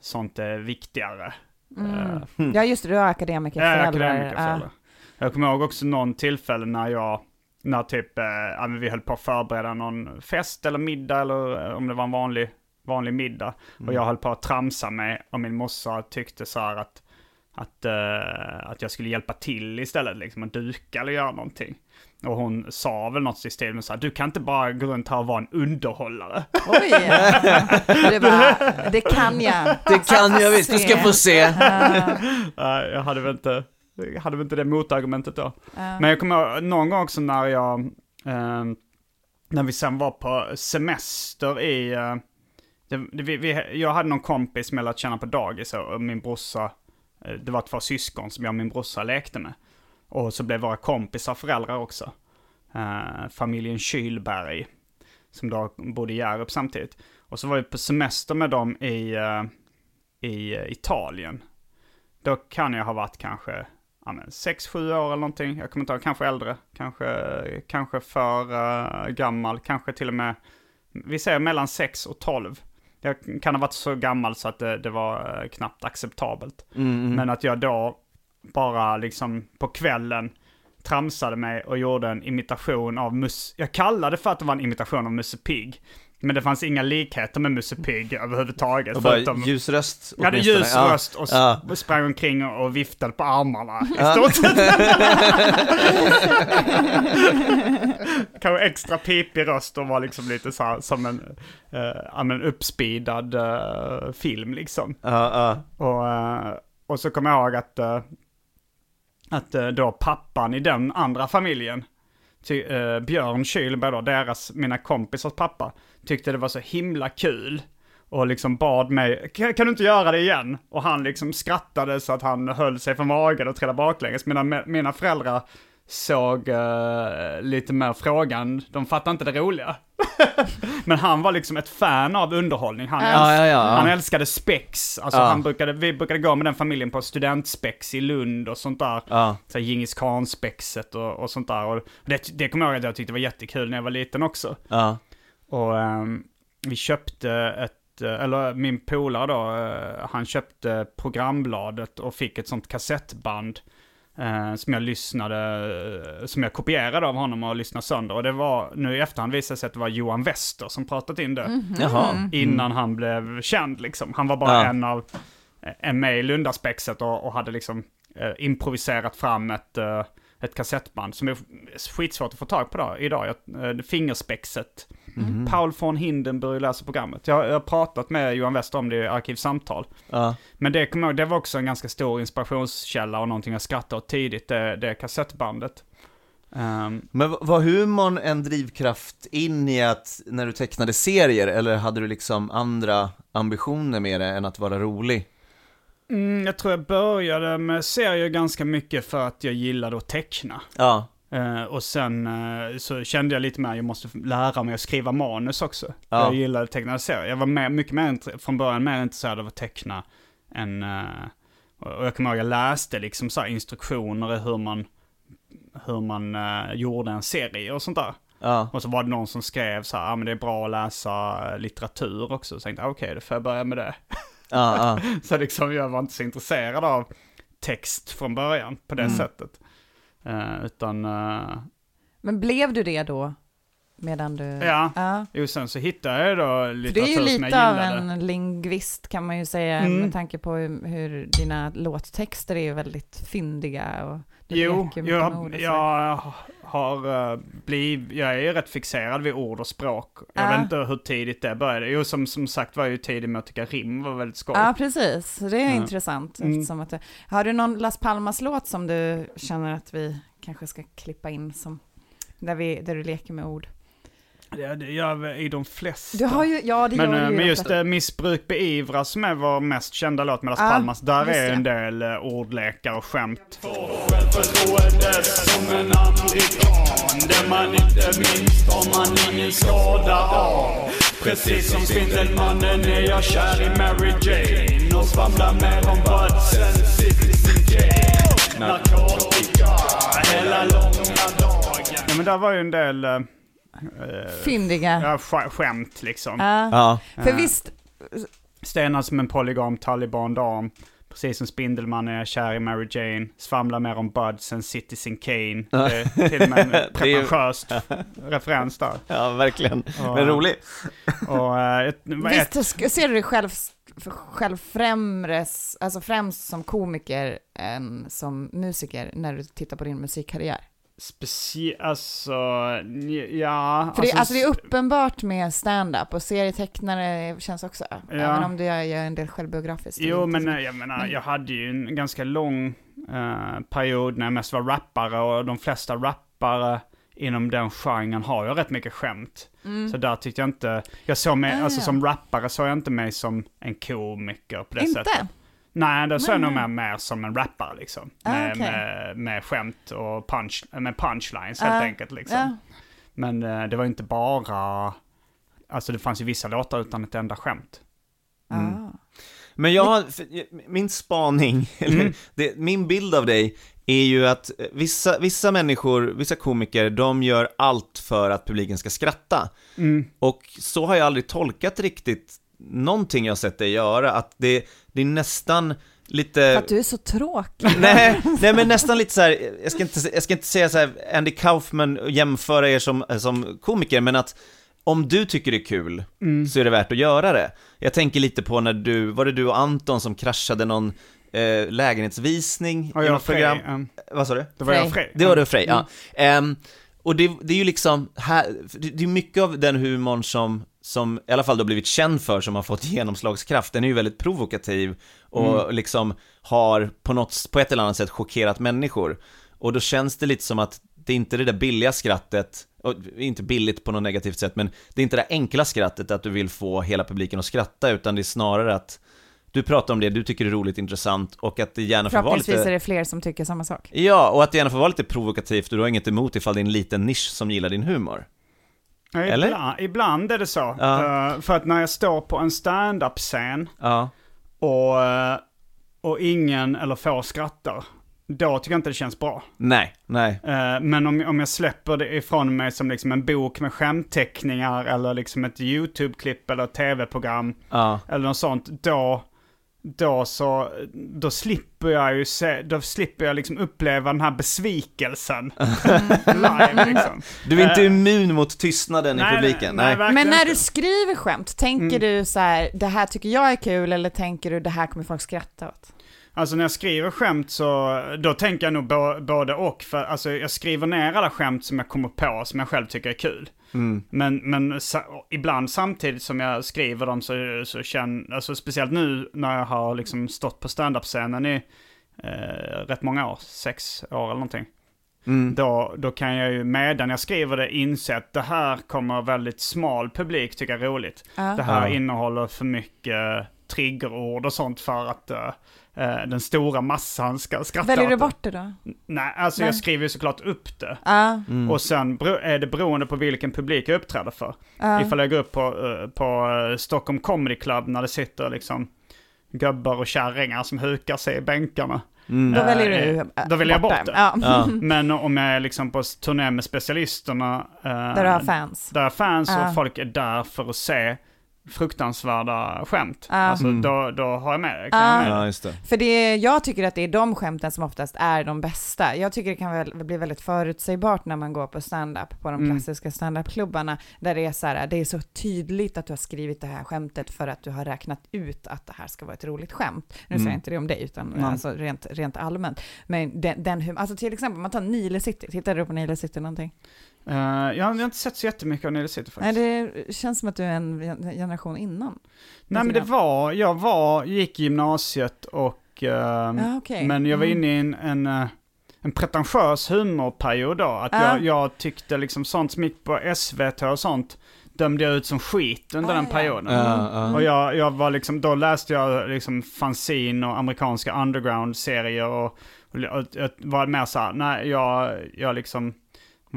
Speaker 10: sånt är viktigare.
Speaker 5: Mm.
Speaker 10: Eh,
Speaker 5: Ja, just det, du har akademikerföräldrar.
Speaker 10: Ja, akademikerföräldrar.
Speaker 5: Ja.
Speaker 10: Jag kommer ihåg också någon tillfälle när jag, när typ, eh, vi höll på att förbereda någon fest eller middag eller eh, om det var en vanlig, vanlig middag. Och jag höll på att tramsa med och min morsa tyckte så här att, att, eh, att jag skulle hjälpa till istället, liksom att duka eller göra någonting. Och hon sa väl något i stil med så här, du kan inte bara gå runt här och vara en underhållare.
Speaker 5: Oj! *laughs* Det, bara, det kan jag.
Speaker 6: Det kan jag visst, du ska få se.
Speaker 10: Jag hade väl inte, jag hade väl inte det motargumentet då. Men jag kommer någon gång också när jag, Ehm, när vi sen var på semester i... eh, det, det, vi, vi, jag hade någon kompis som jag lärt känna på dagis och min brorsa, eh, Eh, det var två syskon som jag och min brorsa lekte med. Och så blev våra kompisar föräldrar också. Eh, familjen Kylberg, som då bodde i Hjärup samtidigt. Och så var vi på semester med dem i, eh, i eh, Italien. Då kan jag ha varit kanske ja, men, sex, sju år eller någonting. Jag kommer inte ihåg, kanske äldre. Kanske, kanske för eh, gammal. Kanske till och med, vi säger mellan 6 och tolv. Jag kan ha varit så gammal så att det, det var eh, knappt acceptabelt.
Speaker 6: Mm.
Speaker 10: Men att jag då bara liksom på kvällen tramsade mig och gjorde en imitation av Mus... Jag kallade det för att det var en imitation av Musse Pigg. Men det fanns inga likheter med Musse Pigg överhuvudtaget.
Speaker 6: Och bara
Speaker 10: förutom-
Speaker 6: ljus röst
Speaker 10: Jag hade ljus
Speaker 6: Ja.
Speaker 10: röst och
Speaker 6: Ja.
Speaker 10: sprang omkring och viftade på armarna i
Speaker 6: Ja.
Speaker 10: stort sett. *laughs* Kanske extra pipig röst och var liksom lite så här som en, uh, ja, men uppspeedad eh, film liksom.
Speaker 6: Ja,
Speaker 10: Och, eh, och så kommer jag ihåg att, eh, att eh, då pappan i den andra familjen, ty, eh, Björn Kylberg då, deras, mina kompisars pappa, tyckte det var så himla kul. Och liksom bad mig, kan, kan du inte göra det igen? Och han liksom skrattade så att han höll sig för magen och trillade baklänges. Mina, mina föräldrar såg eh, lite mer frågan, de fattade inte det roliga. *laughs* Men han var liksom ett fan av underhållning. Han,
Speaker 6: Ja,
Speaker 10: älsk-
Speaker 6: ja, ja, ja.
Speaker 10: han älskade spex. Alltså
Speaker 6: Ja.
Speaker 10: han brukade, vi brukade gå med den familjen på studentspex i Lund och sånt där.
Speaker 6: Ja.
Speaker 10: Så Djingis Khan-spexet och, och sånt där. Och det, det kommer jag ihåg att jag tyckte var jättekul när jag var liten också.
Speaker 6: Ja.
Speaker 10: Och ehm, vi köpte ett, eh, eller min polare då, eh, han köpte programbladet och fick ett sånt kassettband. Eh, som jag lyssnade, eh, som jag kopierade av honom och lyssnade sönder. Och det var, nu i efterhand visade det sig att det var Johan Wester som pratat in det.
Speaker 6: Mhm. Jaha.
Speaker 10: Innan
Speaker 6: Mm.
Speaker 10: han blev känd liksom. Han var bara
Speaker 6: Ja.
Speaker 10: en av, en med i Lundaspexet och, och hade liksom eh, improviserat fram ett, eh, ett kassettband som är skitsvårt att få tag på då, idag. Jag, eh, fingerspexet.
Speaker 6: Mhm.
Speaker 10: Paul von Hindenburg läser programmet. Jag, jag har pratat med Johan Wester om det i Arkivsamtal.
Speaker 6: Ja.
Speaker 10: Men det, kommer det var också en ganska stor inspirationskälla och någonting jag skrattade åt tidigt, det, det kassettbandet. Ehm,
Speaker 6: Men var humorn en drivkraft in i att, när du tecknade serier, eller hade du liksom andra ambitioner med det än att vara rolig?
Speaker 10: Mm, jag tror jag började med serier ganska mycket för att jag gillade att teckna.
Speaker 6: Ja.
Speaker 10: Eh, och sen eh, så kände jag lite mer, jag måste lära mig att skriva manus också.
Speaker 6: Ja.
Speaker 10: Jag gillade tecknade serier. Jag var mer, mycket mer, från början mer intresserad av att teckna än... eh, och jag kommer ihåg, jag läste liksom så instruktioner i hur man, hur man gjorde en serie och sånt där.
Speaker 6: Ja.
Speaker 10: Och så var det någon som skrev så här, ah, men det är bra att läsa litteratur också. Så tänkte jag, okej, då får jag börja med det.
Speaker 6: Ja. *laughs*
Speaker 10: så liksom jag var inte så intresserad av text från början på det
Speaker 5: Mm.
Speaker 10: sättet. Eh, utan, eh,
Speaker 5: Men blev du det då? Medan du...
Speaker 10: ja.
Speaker 5: ja.
Speaker 10: Jo, sen så hittade jag då
Speaker 5: För det är
Speaker 10: litteratur
Speaker 5: ju
Speaker 10: som jag
Speaker 5: lite av
Speaker 10: gillade.
Speaker 5: en lingvist kan man ju säga,
Speaker 10: Mm.
Speaker 5: med tanke på hur, hur dina låttexter är väldigt fyndiga och du
Speaker 10: Jo, jag, jag har uh, blivit, jag är ju rätt fixerad vid ord och språk. Jag
Speaker 5: Ja.
Speaker 10: vet inte hur tidigt det började. Jo, som, som sagt var jag ju tidig med att tycka rim var väldigt skoj.
Speaker 5: Ja, precis. Det är
Speaker 10: Ja.
Speaker 5: intressant.
Speaker 10: Mm.
Speaker 5: Att, har du någon Las Palmas-låt som du känner att vi kanske ska klippa in som, där, vi, där du leker med ord?
Speaker 10: Ja, det gör vi i de flesta.
Speaker 5: Du har ju, ja det
Speaker 10: men,
Speaker 5: gör
Speaker 10: eh, men just
Speaker 5: flesta.
Speaker 10: eh, Missbruk beivras som är vår mest kända låt med Las
Speaker 5: Ja,
Speaker 10: Palmas. Där är
Speaker 5: det.
Speaker 10: en del eh, ordlekar och skämt.
Speaker 15: Det Precis som Spindelmannen är jag kär i Mary Jane Och svamlar mer om Budsen, Citizen Kane Narkotika hela långa dagen
Speaker 10: Ja, men där var ju en del... eh, eh,
Speaker 5: Fyndiga.
Speaker 10: Ja, sk- skämt liksom.
Speaker 5: Ja. Ja. För visst-
Speaker 10: Stenar som en polygam taliban dam. Precis som Spindelmannen är kär i Mary Jane. Svamlar mer om Buds än Citizen Kane. Det är till och med en *laughs* pretentiöst referens där.
Speaker 6: Ja, verkligen.
Speaker 10: Och,
Speaker 6: Men rolig.
Speaker 10: Och, eh, ett, vad är-
Speaker 5: Visst sk- ser du dig själv, själv främres, alltså främst som komiker än som musiker när du tittar på din musikkarriär?
Speaker 10: Specie... Alltså, ja...
Speaker 5: För det, alltså, det är uppenbart med stand-up och serietecknare känns också, även om du gör, gör en del självbiografiskt.
Speaker 10: Jo, men jag menar, jag hade ju en ganska lång eh, period när jag mest var rappare och de flesta rappare inom den genren har jag rätt mycket skämt.
Speaker 5: Mm.
Speaker 10: Så där tyckte jag inte, jag såg mig,
Speaker 5: Ah,
Speaker 10: alltså
Speaker 5: ja.
Speaker 10: som rappare såg jag inte mig som en komiker på det
Speaker 5: Inte?
Speaker 10: sättet. Nej, det såg jag nog mer, mer som en rappare liksom.
Speaker 5: Ah,
Speaker 10: Med,
Speaker 5: okej.
Speaker 10: med, med skämt och punch, med punchlines
Speaker 5: Ah,
Speaker 10: helt enkelt liksom.
Speaker 5: ja.
Speaker 10: Men eh, det var inte bara, alltså det fanns ju vissa låtar utan ett enda skämt.
Speaker 5: Ah.
Speaker 6: Men jag min spaning, *laughs* eller
Speaker 10: Mm.
Speaker 6: det, min bild av dig är ju att vissa, vissa människor, vissa komiker, de gör allt för att publiken ska skratta.
Speaker 10: Mm.
Speaker 6: Och så har jag aldrig tolkat riktigt någonting jag sett dig göra, att det, det är nästan lite...
Speaker 5: För att du är så tråkig. *laughs*
Speaker 6: nej, nej men nästan lite så här, jag ska inte, jag ska inte säga så här Andy Kaufman och jämföra er som, som komiker, men att om du tycker det är kul
Speaker 10: Mm.
Speaker 6: så är det värt att göra det. Jag tänker lite på när du, var det du och Anton som kraschade någon eh, lägenhetsvisning
Speaker 10: Ja,
Speaker 6: i
Speaker 10: jag
Speaker 6: något
Speaker 10: Frej,
Speaker 6: program?
Speaker 10: um,
Speaker 6: Vad sa du?
Speaker 10: Det var jag och Frej.
Speaker 6: Det var du och Frej,
Speaker 10: Mm.
Speaker 6: ja. Ehm, och det, det är ju liksom, här, det är mycket av den humorn som, som i alla fall har blivit känd för, som har fått *laughs* genomslagskraft, den är ju väldigt provokativ och
Speaker 10: Mm.
Speaker 6: liksom har på något, på ett eller annat sätt chockerat människor. Och då känns det lite som att det är inte det där billiga skrattet, och inte billigt på något negativt sätt, men det är inte det enkla skrattet att du vill få hela publiken att skratta, utan det är snarare att du pratar om det du tycker är roligt, intressant och att det gärna får vara
Speaker 5: Förhoppningsvis
Speaker 6: lite...
Speaker 5: är det fler som tycker samma sak.
Speaker 6: Ja, och att det gärna får vara lite provokativt och du har inget emot ifall det är en liten nisch som gillar din humor.
Speaker 10: Ja,
Speaker 6: Eller?
Speaker 10: Ibland, ibland är det så.
Speaker 6: Ja.
Speaker 10: Eh, för att när jag står på en stand-up-scen
Speaker 6: Ja.
Speaker 10: och, eh, och ingen eller få skrattar, då tycker jag inte det känns bra.
Speaker 6: Nej, nej.
Speaker 10: Eh, Men om, om jag släpper det ifrån mig som liksom en bok med skämtteckningar eller liksom ett YouTube-klipp eller ett tv-program eller något sånt, då, då så, då slipper jag ju se, då slipper jag liksom uppleva den här besvikelsen *laughs* live liksom.
Speaker 6: Du är inte
Speaker 10: Eh,
Speaker 6: immun mot tystnaden
Speaker 10: nej,
Speaker 6: i publiken.
Speaker 10: nej,
Speaker 6: Nej.
Speaker 5: Men när
Speaker 10: inte.
Speaker 5: du skriver skämt, tänker du så här, det här tycker jag är kul eller tänker du det här kommer folk skratta åt?
Speaker 10: Alltså när jag skriver skämt så, då tänker jag nog bo, både och. För alltså jag skriver ner alla skämt som jag kommer på som jag själv tycker är kul.
Speaker 6: Mm.
Speaker 10: Men, men sa, ibland samtidigt som jag skriver dem så, så känner, alltså speciellt nu när jag har liksom stått på standup-scenen i eh, rätt många år, sex år eller någonting.
Speaker 6: Mm.
Speaker 10: Då, då kan jag ju medan jag skriver det inse att det här kommer väldigt smal publik tycka är roligt.
Speaker 5: Ja.
Speaker 10: Det här
Speaker 6: Ja.
Speaker 10: innehåller för mycket triggerord och sånt för att eh, den stora massan ska skratta
Speaker 5: Väljer du bort det då?
Speaker 10: Nej, alltså
Speaker 5: Nej.
Speaker 10: jag skriver ju såklart upp det.
Speaker 5: Ja.
Speaker 6: Mm.
Speaker 10: Och sen är det beroende på vilken publik jag uppträder för.
Speaker 5: Ja.
Speaker 10: Ifall jag går upp på, eh, på eh, Stockholm Comedy Club när det sitter liksom gubbar och kärringar som hukar sig i bänkarna.
Speaker 6: Mm.
Speaker 5: Då
Speaker 10: Eh,
Speaker 5: väljer du
Speaker 10: eh,
Speaker 5: eh,
Speaker 10: Då väljer jag
Speaker 5: bort det. Ja.
Speaker 6: Ja. *laughs*
Speaker 10: Men om jag är liksom på turné med specialisterna. eh,
Speaker 5: Där du har fans.
Speaker 10: Där jag har fans
Speaker 5: Ja.
Speaker 10: och folk är där för att se fruktansvärda skämt.
Speaker 5: Ja.
Speaker 10: Alltså
Speaker 6: Mm.
Speaker 10: då, då har jag med det. Kan jag
Speaker 5: Ja.
Speaker 10: med det.
Speaker 6: Ja, just det.
Speaker 5: För det, jag tycker att det är de skämten som oftast är de bästa. Jag tycker det kan väl bli väldigt förutsägbart när man går på stand-up, på de
Speaker 10: Mm.
Speaker 5: klassiska stand-up-klubbarna, där det är så här, det är så tydligt att du har skrivit det här skämtet för att du har räknat ut att det här ska vara ett roligt skämt. Nu säger
Speaker 6: Mm.
Speaker 5: jag inte det om dig, utan
Speaker 10: Nej.
Speaker 5: alltså rent, rent allmänt. Men den, den hum- alltså till exempel, man tar Nile City, tittade du på Nile City någonting?
Speaker 10: Eh, jag, har, jag har inte sett så jättemycket av Nile City
Speaker 5: Nej,
Speaker 10: faktiskt.
Speaker 5: det känns som att du är en generation innan.
Speaker 10: Nej men det var, jag var, gick i gymnasiet och, eh,
Speaker 5: Ja, okej.
Speaker 10: men jag var
Speaker 5: Mm.
Speaker 10: inne i en, en, eh, en pretentiös humorperiod då. Att
Speaker 5: Ja.
Speaker 10: jag, jag tyckte liksom sånt som gick på SVT och sånt dömde jag ut som skit under
Speaker 5: Ah,
Speaker 10: den perioden.
Speaker 6: Ja, ja.
Speaker 10: Och jag, jag var liksom, då läste jag liksom fanzine och amerikanska underground-serier och, och jag var mer såhär, nej jag, jag liksom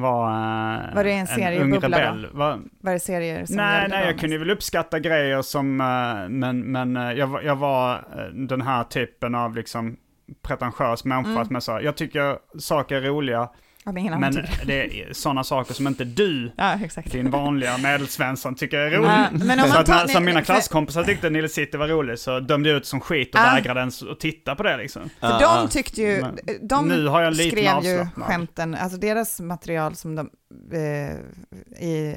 Speaker 10: var, eh,
Speaker 5: Var det en seriebubbla då?
Speaker 10: rebell. Var,
Speaker 5: Var det serier som
Speaker 10: Nej, nej, jag kunde väl uppskatta grejer som, eh, men, men eh, jag, var- jag var eh, den här typen av liksom pretentiös människa
Speaker 5: Mm.
Speaker 10: som jag sa, jag tycker saker är roliga,
Speaker 5: men det.
Speaker 10: är sådana saker som inte du,
Speaker 5: Ja, exakt.
Speaker 10: din vanliga medelsvensson, tycker är roligt.
Speaker 5: Ja,
Speaker 10: så att när, som mina klasskompisar tyckte Nile City var roligt så dömde jag ut som skit och
Speaker 5: Ah.
Speaker 10: vägrade ens att titta på det liksom.
Speaker 5: För
Speaker 6: Ja,
Speaker 5: de
Speaker 6: ja.
Speaker 5: tyckte ju, de
Speaker 10: nu har jag lite
Speaker 5: skrev ju
Speaker 10: avslappnad.
Speaker 5: skämten, alltså deras material som de eh, i,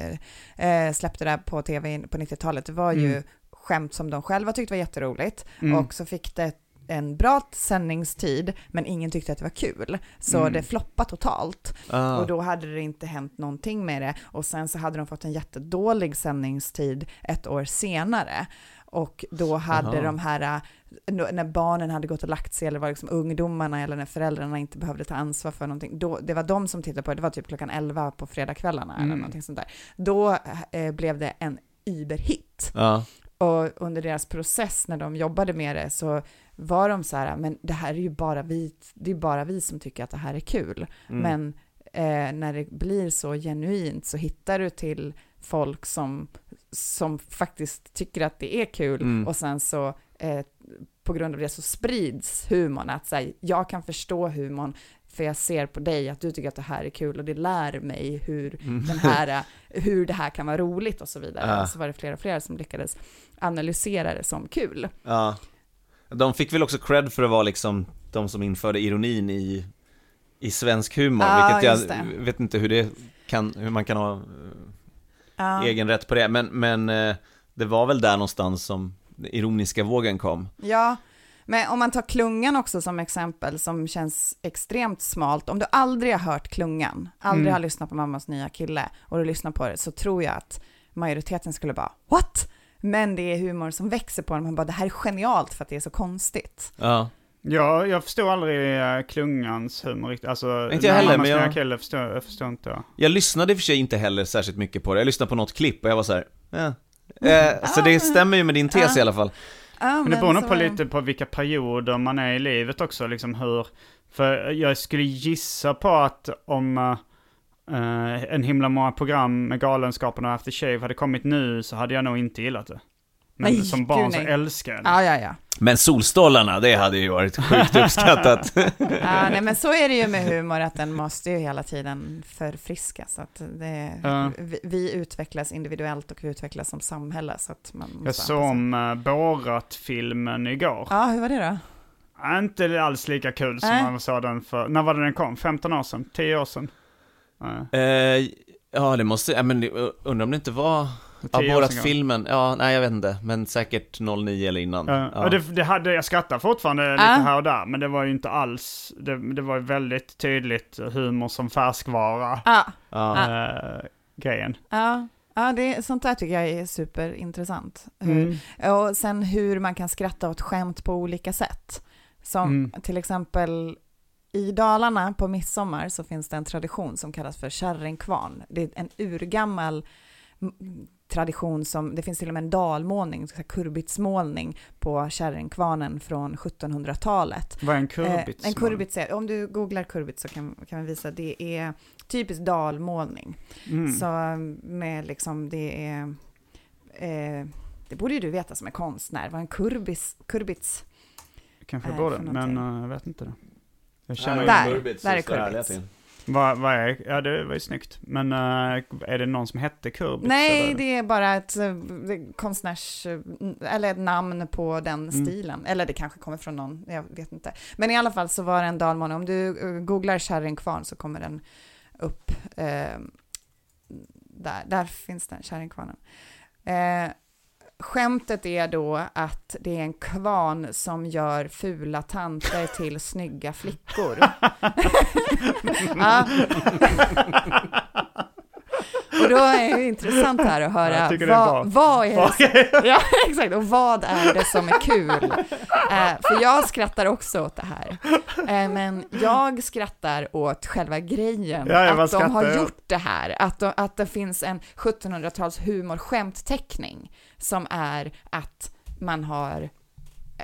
Speaker 5: eh, släppte där på tv på 90-talet, det var ju
Speaker 10: Mm.
Speaker 5: skämt som de själva tyckte var jätteroligt
Speaker 10: Mm.
Speaker 5: och så fick det en bra sändningstid, men ingen tyckte att det var kul. Så
Speaker 10: Mm.
Speaker 5: det floppade totalt.
Speaker 6: Ah.
Speaker 5: Och då hade det inte hänt någonting med det. Och sen så hade de fått en jättedålig sändningstid ett år senare. Och då hade
Speaker 16: Jaha.
Speaker 5: de här, n- när barnen hade gått och lagt sig eller var liksom ungdomarna eller när föräldrarna inte behövde ta ansvar för någonting, då, det var de som tittade på det, det var typ klockan 11 på fredagskvällarna eller
Speaker 6: Mm.
Speaker 5: någonting sånt där. Då eh, blev det en überhit.
Speaker 6: Ja.
Speaker 5: Och under deras process när de jobbade med det så var de så här, men det här är ju bara vi, det är bara vi som tycker att det här är kul.
Speaker 16: Mm.
Speaker 5: Men eh, när det blir så genuint så hittar du till folk som, som faktiskt tycker att det är kul
Speaker 16: Mm.
Speaker 5: och sen så eh, på grund av det så sprids humorn, att säga, jag kan förstå humorn för jag ser på dig att du tycker att det här är kul och det lär mig hur,
Speaker 6: Mm.
Speaker 5: den här, hur det här kan vara roligt och så vidare.
Speaker 6: Ja.
Speaker 5: Så var det fler och fler som lyckades analysera det som kul.
Speaker 6: Ja. De fick väl också cred för att vara liksom de som införde ironin i, i svensk humor,
Speaker 5: Ja,
Speaker 6: vilket jag vet inte hur det kan, hur man kan ha eh,
Speaker 5: Ja.
Speaker 6: egen rätt på det, men, men eh, det var väl där någonstans som den ironiska vågen kom.
Speaker 5: Ja, men om man tar klungan också som exempel som känns extremt smalt. Om du aldrig har hört klungan, aldrig
Speaker 10: Mm.
Speaker 5: har lyssnat på mammas nya kille och du lyssnar på det så tror jag att majoriteten skulle bara what? Men det är humor som växer på dem. Man bara det här är genialt för att det är så konstigt.
Speaker 6: Ja.
Speaker 10: Ja, jag förstod aldrig eh, klungans humor riktigt. Alltså,
Speaker 6: Inte jag heller, men jag-
Speaker 10: kille förstår, jag förstår inte jag.
Speaker 6: Jag lyssnade i och för sig inte heller särskilt mycket på det, jag lyssnade på något klipp och jag var så här, ja. Eh, så det stämmer ju med din tes
Speaker 10: Ja.
Speaker 6: i alla fall.
Speaker 5: Ja,
Speaker 10: Men det beror nog på lite på vilka perioder man är i livet också, liksom hur... För jag skulle gissa på att om eh, en himla många program med Galenskaparna och After Shave hade kommit nu så hade jag nog inte gillat det. Men
Speaker 5: Nej,
Speaker 10: som barn
Speaker 5: gud,
Speaker 10: så älskar jag det.
Speaker 5: Ja, ja, ja.
Speaker 6: Men Solstollarna, det hade ju varit sjukt uppskattat. *laughs*
Speaker 5: ja nej, men så är det ju med humor, att den måste ju hela tiden förfriskas. Så att det,
Speaker 10: Ja.
Speaker 5: vi, vi utvecklas individuellt och vi utvecklas som samhälle. Så att man
Speaker 10: Jag såg om uh, Borat-filmen igår.
Speaker 5: Ja, hur var det då?
Speaker 10: Ja, Inte alls lika kul som
Speaker 5: Nej.
Speaker 10: man såg den för... När var det den kom? 15 år sedan? 10 år sedan? Ja.
Speaker 6: Eh, ja, det måste, men undrar om det inte var, ja, Borat filmen, ja, nej jag vet inte, men säkert 09 eller innan.
Speaker 10: Ja.
Speaker 6: Ja.
Speaker 10: Det, det hade, jag skrattar fortfarande lite här och där, men det var ju inte alls, det, det var ju väldigt tydligt humor som färskvara.
Speaker 5: Ja.
Speaker 6: Ja.
Speaker 10: eh, grejen.
Speaker 5: Ja, ja det, sånt där tycker jag är superintressant.
Speaker 10: Mm.
Speaker 5: Hur, och sen hur man kan skratta åt skämt på olika sätt. Som
Speaker 10: Mm.
Speaker 5: till exempel i Dalarna på midsommar så finns det en tradition som kallas för kärringkvarn. Det är en urgammal mm, tradition som, det finns till och med en dalmålning, här kurbitsmålning på kärringkvarnen från 1700-talet.
Speaker 10: Vad är en
Speaker 5: Eh,
Speaker 10: kurbitsmålning?
Speaker 5: en kurbits, är- om du googlar kurbits så kan, kan vi visa, det är typisk dalmålning.
Speaker 10: Mm.
Speaker 5: Så med liksom, det är, eh, det borde ju du veta som är konstnär, vad en kurbis, kurbits
Speaker 10: Kanske
Speaker 5: är
Speaker 10: borde,
Speaker 5: för
Speaker 10: men eh, jag vet inte det. Jag känner
Speaker 5: där,
Speaker 6: Kurbits
Speaker 5: där är kurbits.
Speaker 10: Vad, vad är, ja det var ju snyggt. Men eh, är det någon som hette Kurbits?
Speaker 5: Nej,
Speaker 10: eller?
Speaker 5: det är bara ett eh, konstnärs, eh, eller ett namn på den
Speaker 10: Mm.
Speaker 5: stilen. Eller det kanske kommer från någon, jag vet inte. Men i alla fall så var det en dalmåne, om du googlar kärringkvarn så kommer den upp. Eh, där, där finns den, kärringkvarnen. Eh, skämtet är då att det är en kvarn som gör fula tanter till snygga flickor. *laughs* ja. Och då är det intressant här att höra
Speaker 10: är
Speaker 5: vad, är det *laughs* som, ja, exakt, och vad är det som är kul? Eh, för jag skrattar också åt det här. Eh, men jag skrattar åt själva grejen,
Speaker 10: Ja,
Speaker 5: att de har gjort det här, att, de, att det finns en 1700-tals humorskämtteckning som är att man har,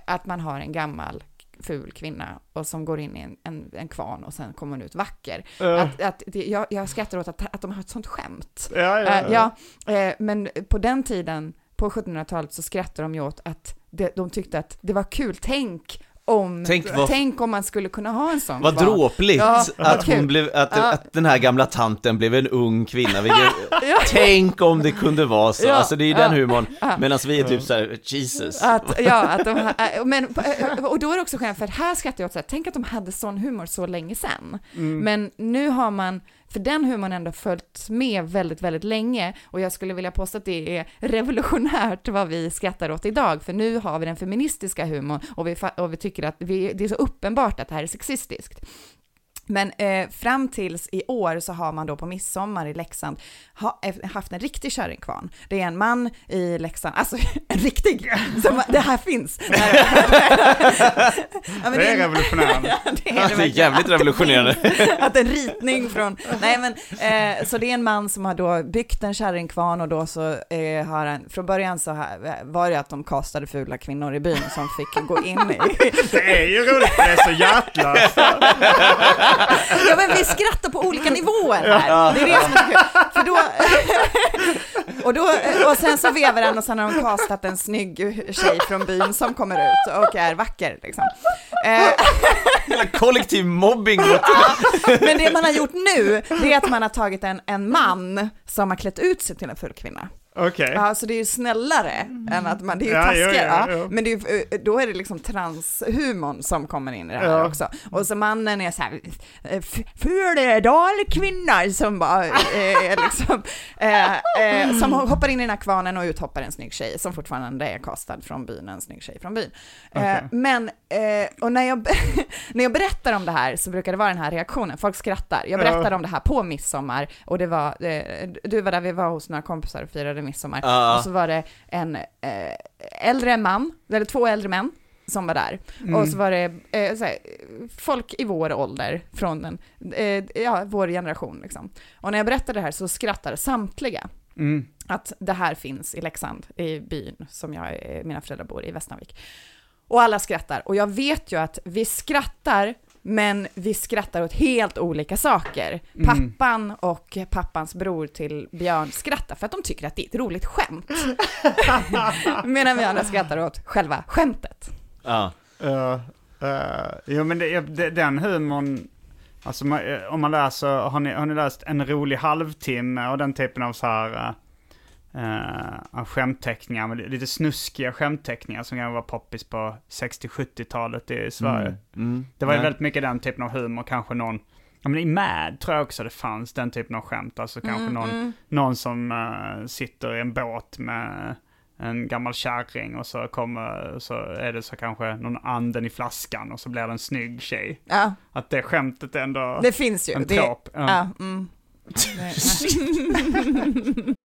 Speaker 5: att man har en gammal ful kvinna och som går in i en, en, en kvarn och sen kommer hon ut vacker.
Speaker 10: Ja.
Speaker 5: Att, att det, jag, jag skrattar åt att, att de har ett sånt skämt.
Speaker 10: Ja, ja,
Speaker 5: Eh,
Speaker 10: ja.
Speaker 5: ja, eh, men på den tiden, på 1700-talet, så skrattade de ju åt att det, de tyckte att det var kul. Tänk om,
Speaker 6: Tänk vad-
Speaker 5: tänk om man skulle kunna ha en sån
Speaker 6: Vad
Speaker 5: kvarn.
Speaker 6: dråpligt
Speaker 5: Ja,
Speaker 6: att, hon blev, att,
Speaker 5: Ja.
Speaker 6: att den här gamla tanten blev en ung kvinna, vilket,
Speaker 5: Ja.
Speaker 6: tänk om det kunde vara så,
Speaker 5: Ja,
Speaker 6: alltså det är ju
Speaker 5: ja,
Speaker 6: den humorn,
Speaker 5: ja.
Speaker 6: medan vi är typ såhär, Jesus.
Speaker 5: Att, ja, att de, äh, men, och då är det också skönt, för här skrattar jag åt så här, tänk att de hade sån humor så länge sedan.
Speaker 10: Mm.
Speaker 5: Men nu har man, för den humorn ändå följt med väldigt, väldigt länge och jag skulle vilja påstå att det är revolutionärt vad vi skrattar åt idag, för nu har vi den feministiska humorn och vi, och vi tycker att vi, det är så uppenbart att det här är sexistiskt. Men eh, fram tills i år så har man då på midsommar i Leksand ha, eh, haft en riktig kärringkvarn. Det är en man i Leksand, alltså *laughs* en riktig, som, det här finns. *laughs* ja, men
Speaker 10: Det är
Speaker 5: en-
Speaker 10: revolutionerande. *laughs*
Speaker 5: Ja, det är,
Speaker 6: det är jävligt revolutionerande.
Speaker 5: att en ritning från, nej men, eh, så det är en man som har då byggt en kärringkvarn och då så eh, har han, från början så här, var det att de kastade fula kvinnor i byn som fick gå in i.
Speaker 10: Det är ju roligt det är så hjärtlöst.
Speaker 5: Ja men vi skrattar på olika nivåer här, det är det som är så kul. För då, *laughs* och, då, och sen så vevar den och sen har de kastat en snygg tjej från byn som kommer ut och är vacker liksom. Eh, *laughs*
Speaker 6: Kollektiv mobbing mot...
Speaker 5: Men det man har gjort nu, det är att man har tagit en, en man som har klätt ut sig till en full kvinna.
Speaker 10: Okej.
Speaker 5: Ja, så det är ju snällare än att man, det är ju
Speaker 10: Ja,
Speaker 5: taskigare. Ja,
Speaker 10: jo.
Speaker 5: Men det är, eh, då är det liksom transhumorn som kommer in i det här
Speaker 10: Ja.
Speaker 5: också. Och så mannen är så här, eh, f- ful dalkvinna som bara, eh, är liksom, *laughs* eh, eh, som hoppar in i den här kvarnen och uthoppar en snygg tjej som fortfarande är kastad från byn, en snygg tjej från byn.
Speaker 10: Okej.
Speaker 5: men, och när jag, *laughs* när jag berättar om det här så brukar det vara den här reaktionen, folk skrattar. Jag
Speaker 10: Ja.
Speaker 5: berättade om det här på midsommar och det var, du var där, vi var hos några kompisar och firade midsommar.
Speaker 6: Ja.
Speaker 5: Och så var det en eh, äldre man, eller två äldre män, som var där.
Speaker 10: Mm.
Speaker 5: Och så var det eh, så här, folk i vår ålder, från den, eh, ja, vår generation liksom. Och när jag berättade det här så skrattade samtliga
Speaker 10: Mm.
Speaker 5: att det här finns i Leksand, i byn som jag, eh, mina föräldrar bor i, Västanvik. Och alla skrattar. Och jag vet ju att vi skrattar, men vi skrattar åt helt olika saker.
Speaker 10: Mm.
Speaker 5: Pappan och pappans bror till Björn skrattar för att de tycker att det är ett roligt skämt. *laughs* Medan vi andra skrattar åt själva skämtet.
Speaker 6: Ja.
Speaker 10: Ja, eh, jo men det, det, den humorn, alltså eh, om man läser, har ni, har ni läst En rolig halvtimme och den typen av så här uh, skämtteckningar, lite snuskiga skämtteckningar som kan vara poppis på 60-70-talet i Sverige.
Speaker 6: Mm. Mm.
Speaker 10: Det var ju
Speaker 6: Nej.
Speaker 10: väldigt mycket den typen av humor, kanske någon, ja men i Mad tror jag också det fanns den typen av skämt, alltså kanske
Speaker 5: Mm,
Speaker 10: någon,
Speaker 5: mm.
Speaker 10: någon som eh, sitter i en båt med en gammal kärring och så kommer, så är det så kanske någon anden i flaskan och så blir det en snygg tjej.
Speaker 5: Ja.
Speaker 10: Att det skämtet ändå...
Speaker 5: Det finns ju.
Speaker 10: En
Speaker 5: det,
Speaker 10: trop.
Speaker 5: Ja, mm. *laughs* *laughs*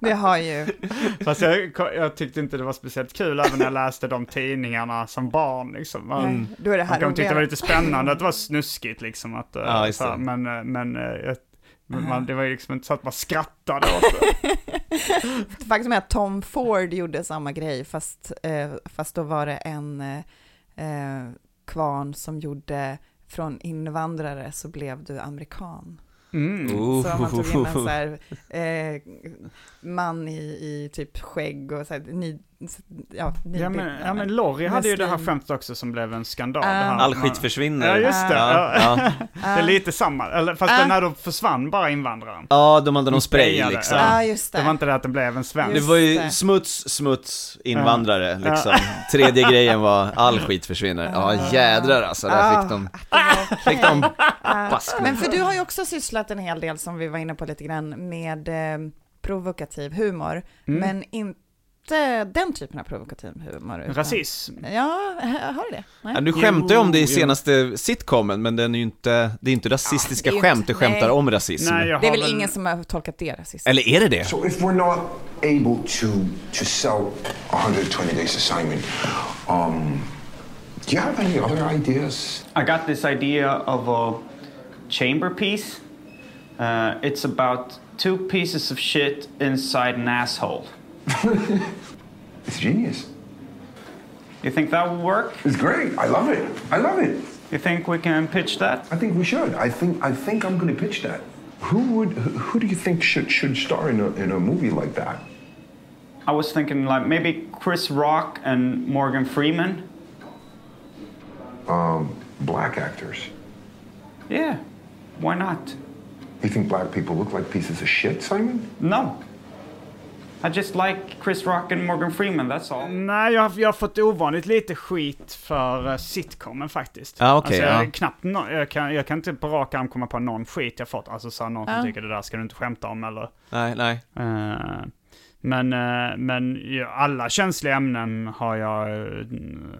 Speaker 5: det har ju...
Speaker 10: Fast jag, jag tyckte inte det var speciellt kul även när jag läste de tidningarna som barn. Liksom. Man,
Speaker 5: Nej, då är det här
Speaker 10: man tycka det var lite spännande att det var snuskigt liksom. Att, eh,
Speaker 6: Ja, det.
Speaker 10: men eh, men eh, jag, man, det var ju liksom inte så att man skrattade åt det. *laughs*
Speaker 5: Faktum är att Tom Ford gjorde samma grej, fast, fast då var det en eh, kvarn som gjorde från invandrare så blev du amerikan.
Speaker 10: Mm.
Speaker 5: Så man tog in en så här, eh, man i, i typ skägg och så här, ja,
Speaker 10: Ja men, ja men Lorry hade ju det här skämtet också som blev en skandal.
Speaker 5: Ah.
Speaker 10: det här.
Speaker 6: All skit försvinner.
Speaker 10: Ja just det.
Speaker 6: Ja,
Speaker 10: Ja, *laughs* det är lite samma. Eller, fast
Speaker 5: Ah.
Speaker 10: den här då försvann bara invandraren.
Speaker 6: Ja, de hade någon spray liksom.
Speaker 10: ja.
Speaker 5: Just det.
Speaker 10: Det var inte det att det blev en svensk.
Speaker 6: Det var ju
Speaker 5: det.
Speaker 6: smuts, smuts, invandrare liksom. Tredje grejen var all skit försvinner. Ja jädrar alltså, där fick de, fick de bask.
Speaker 5: Men för du har ju också sysslat en hel del, som vi var inne på lite grann, med eh, provokativ humor,
Speaker 10: Mm.
Speaker 5: men inte den typen av provokativ humor. utan-
Speaker 10: Rasism.
Speaker 5: Ja, har du det? Nej.
Speaker 6: Ja, du skämtar ju om det i senaste sitcomen, men den är ju inte, det är inte rasistiska
Speaker 5: det är
Speaker 6: skämt,
Speaker 5: inte-
Speaker 6: du skämtar
Speaker 5: nej.
Speaker 6: om rasism.
Speaker 10: Nej, jag
Speaker 5: Det är väl ingen som har tolkat det rasistiskt?
Speaker 6: Eller är det det?
Speaker 16: So if we're not able to to sell 120 days assignment, um, do you have any other ideas?
Speaker 17: I got this idea of a chamber piece. Uh, it's about two pieces of shit inside an asshole. *laughs*
Speaker 16: It's genius.
Speaker 17: You think that will work?
Speaker 16: It's great. I love it. I love it.
Speaker 17: You think we can pitch that?
Speaker 16: I think we should. I think I think I'm going to pitch that. Who would who, do you think should should star in a in a movie like that?
Speaker 17: I was thinking like maybe Chris Rock and Morgan Freeman.
Speaker 16: Um, black actors.
Speaker 17: Yeah, why not?
Speaker 16: You think black people look like pieces of shit, Simon?
Speaker 17: No. I just like Chris Rock and Morgan Freeman, that's all.
Speaker 10: Nej, jag har, jag har fått ovanligt lite skit för uh, sitcomen faktiskt.
Speaker 6: Ja, okej,
Speaker 10: alltså, jag,
Speaker 6: ja.
Speaker 10: knappt no, jag, kan, jag kan inte på rak arm komma på någon skit jag fått. Alltså så någon som tycker det där ska du inte skämta om eller...
Speaker 6: Nej, nej.
Speaker 10: Eh, men eh, men ja, alla känsliga ämnen har jag, eh,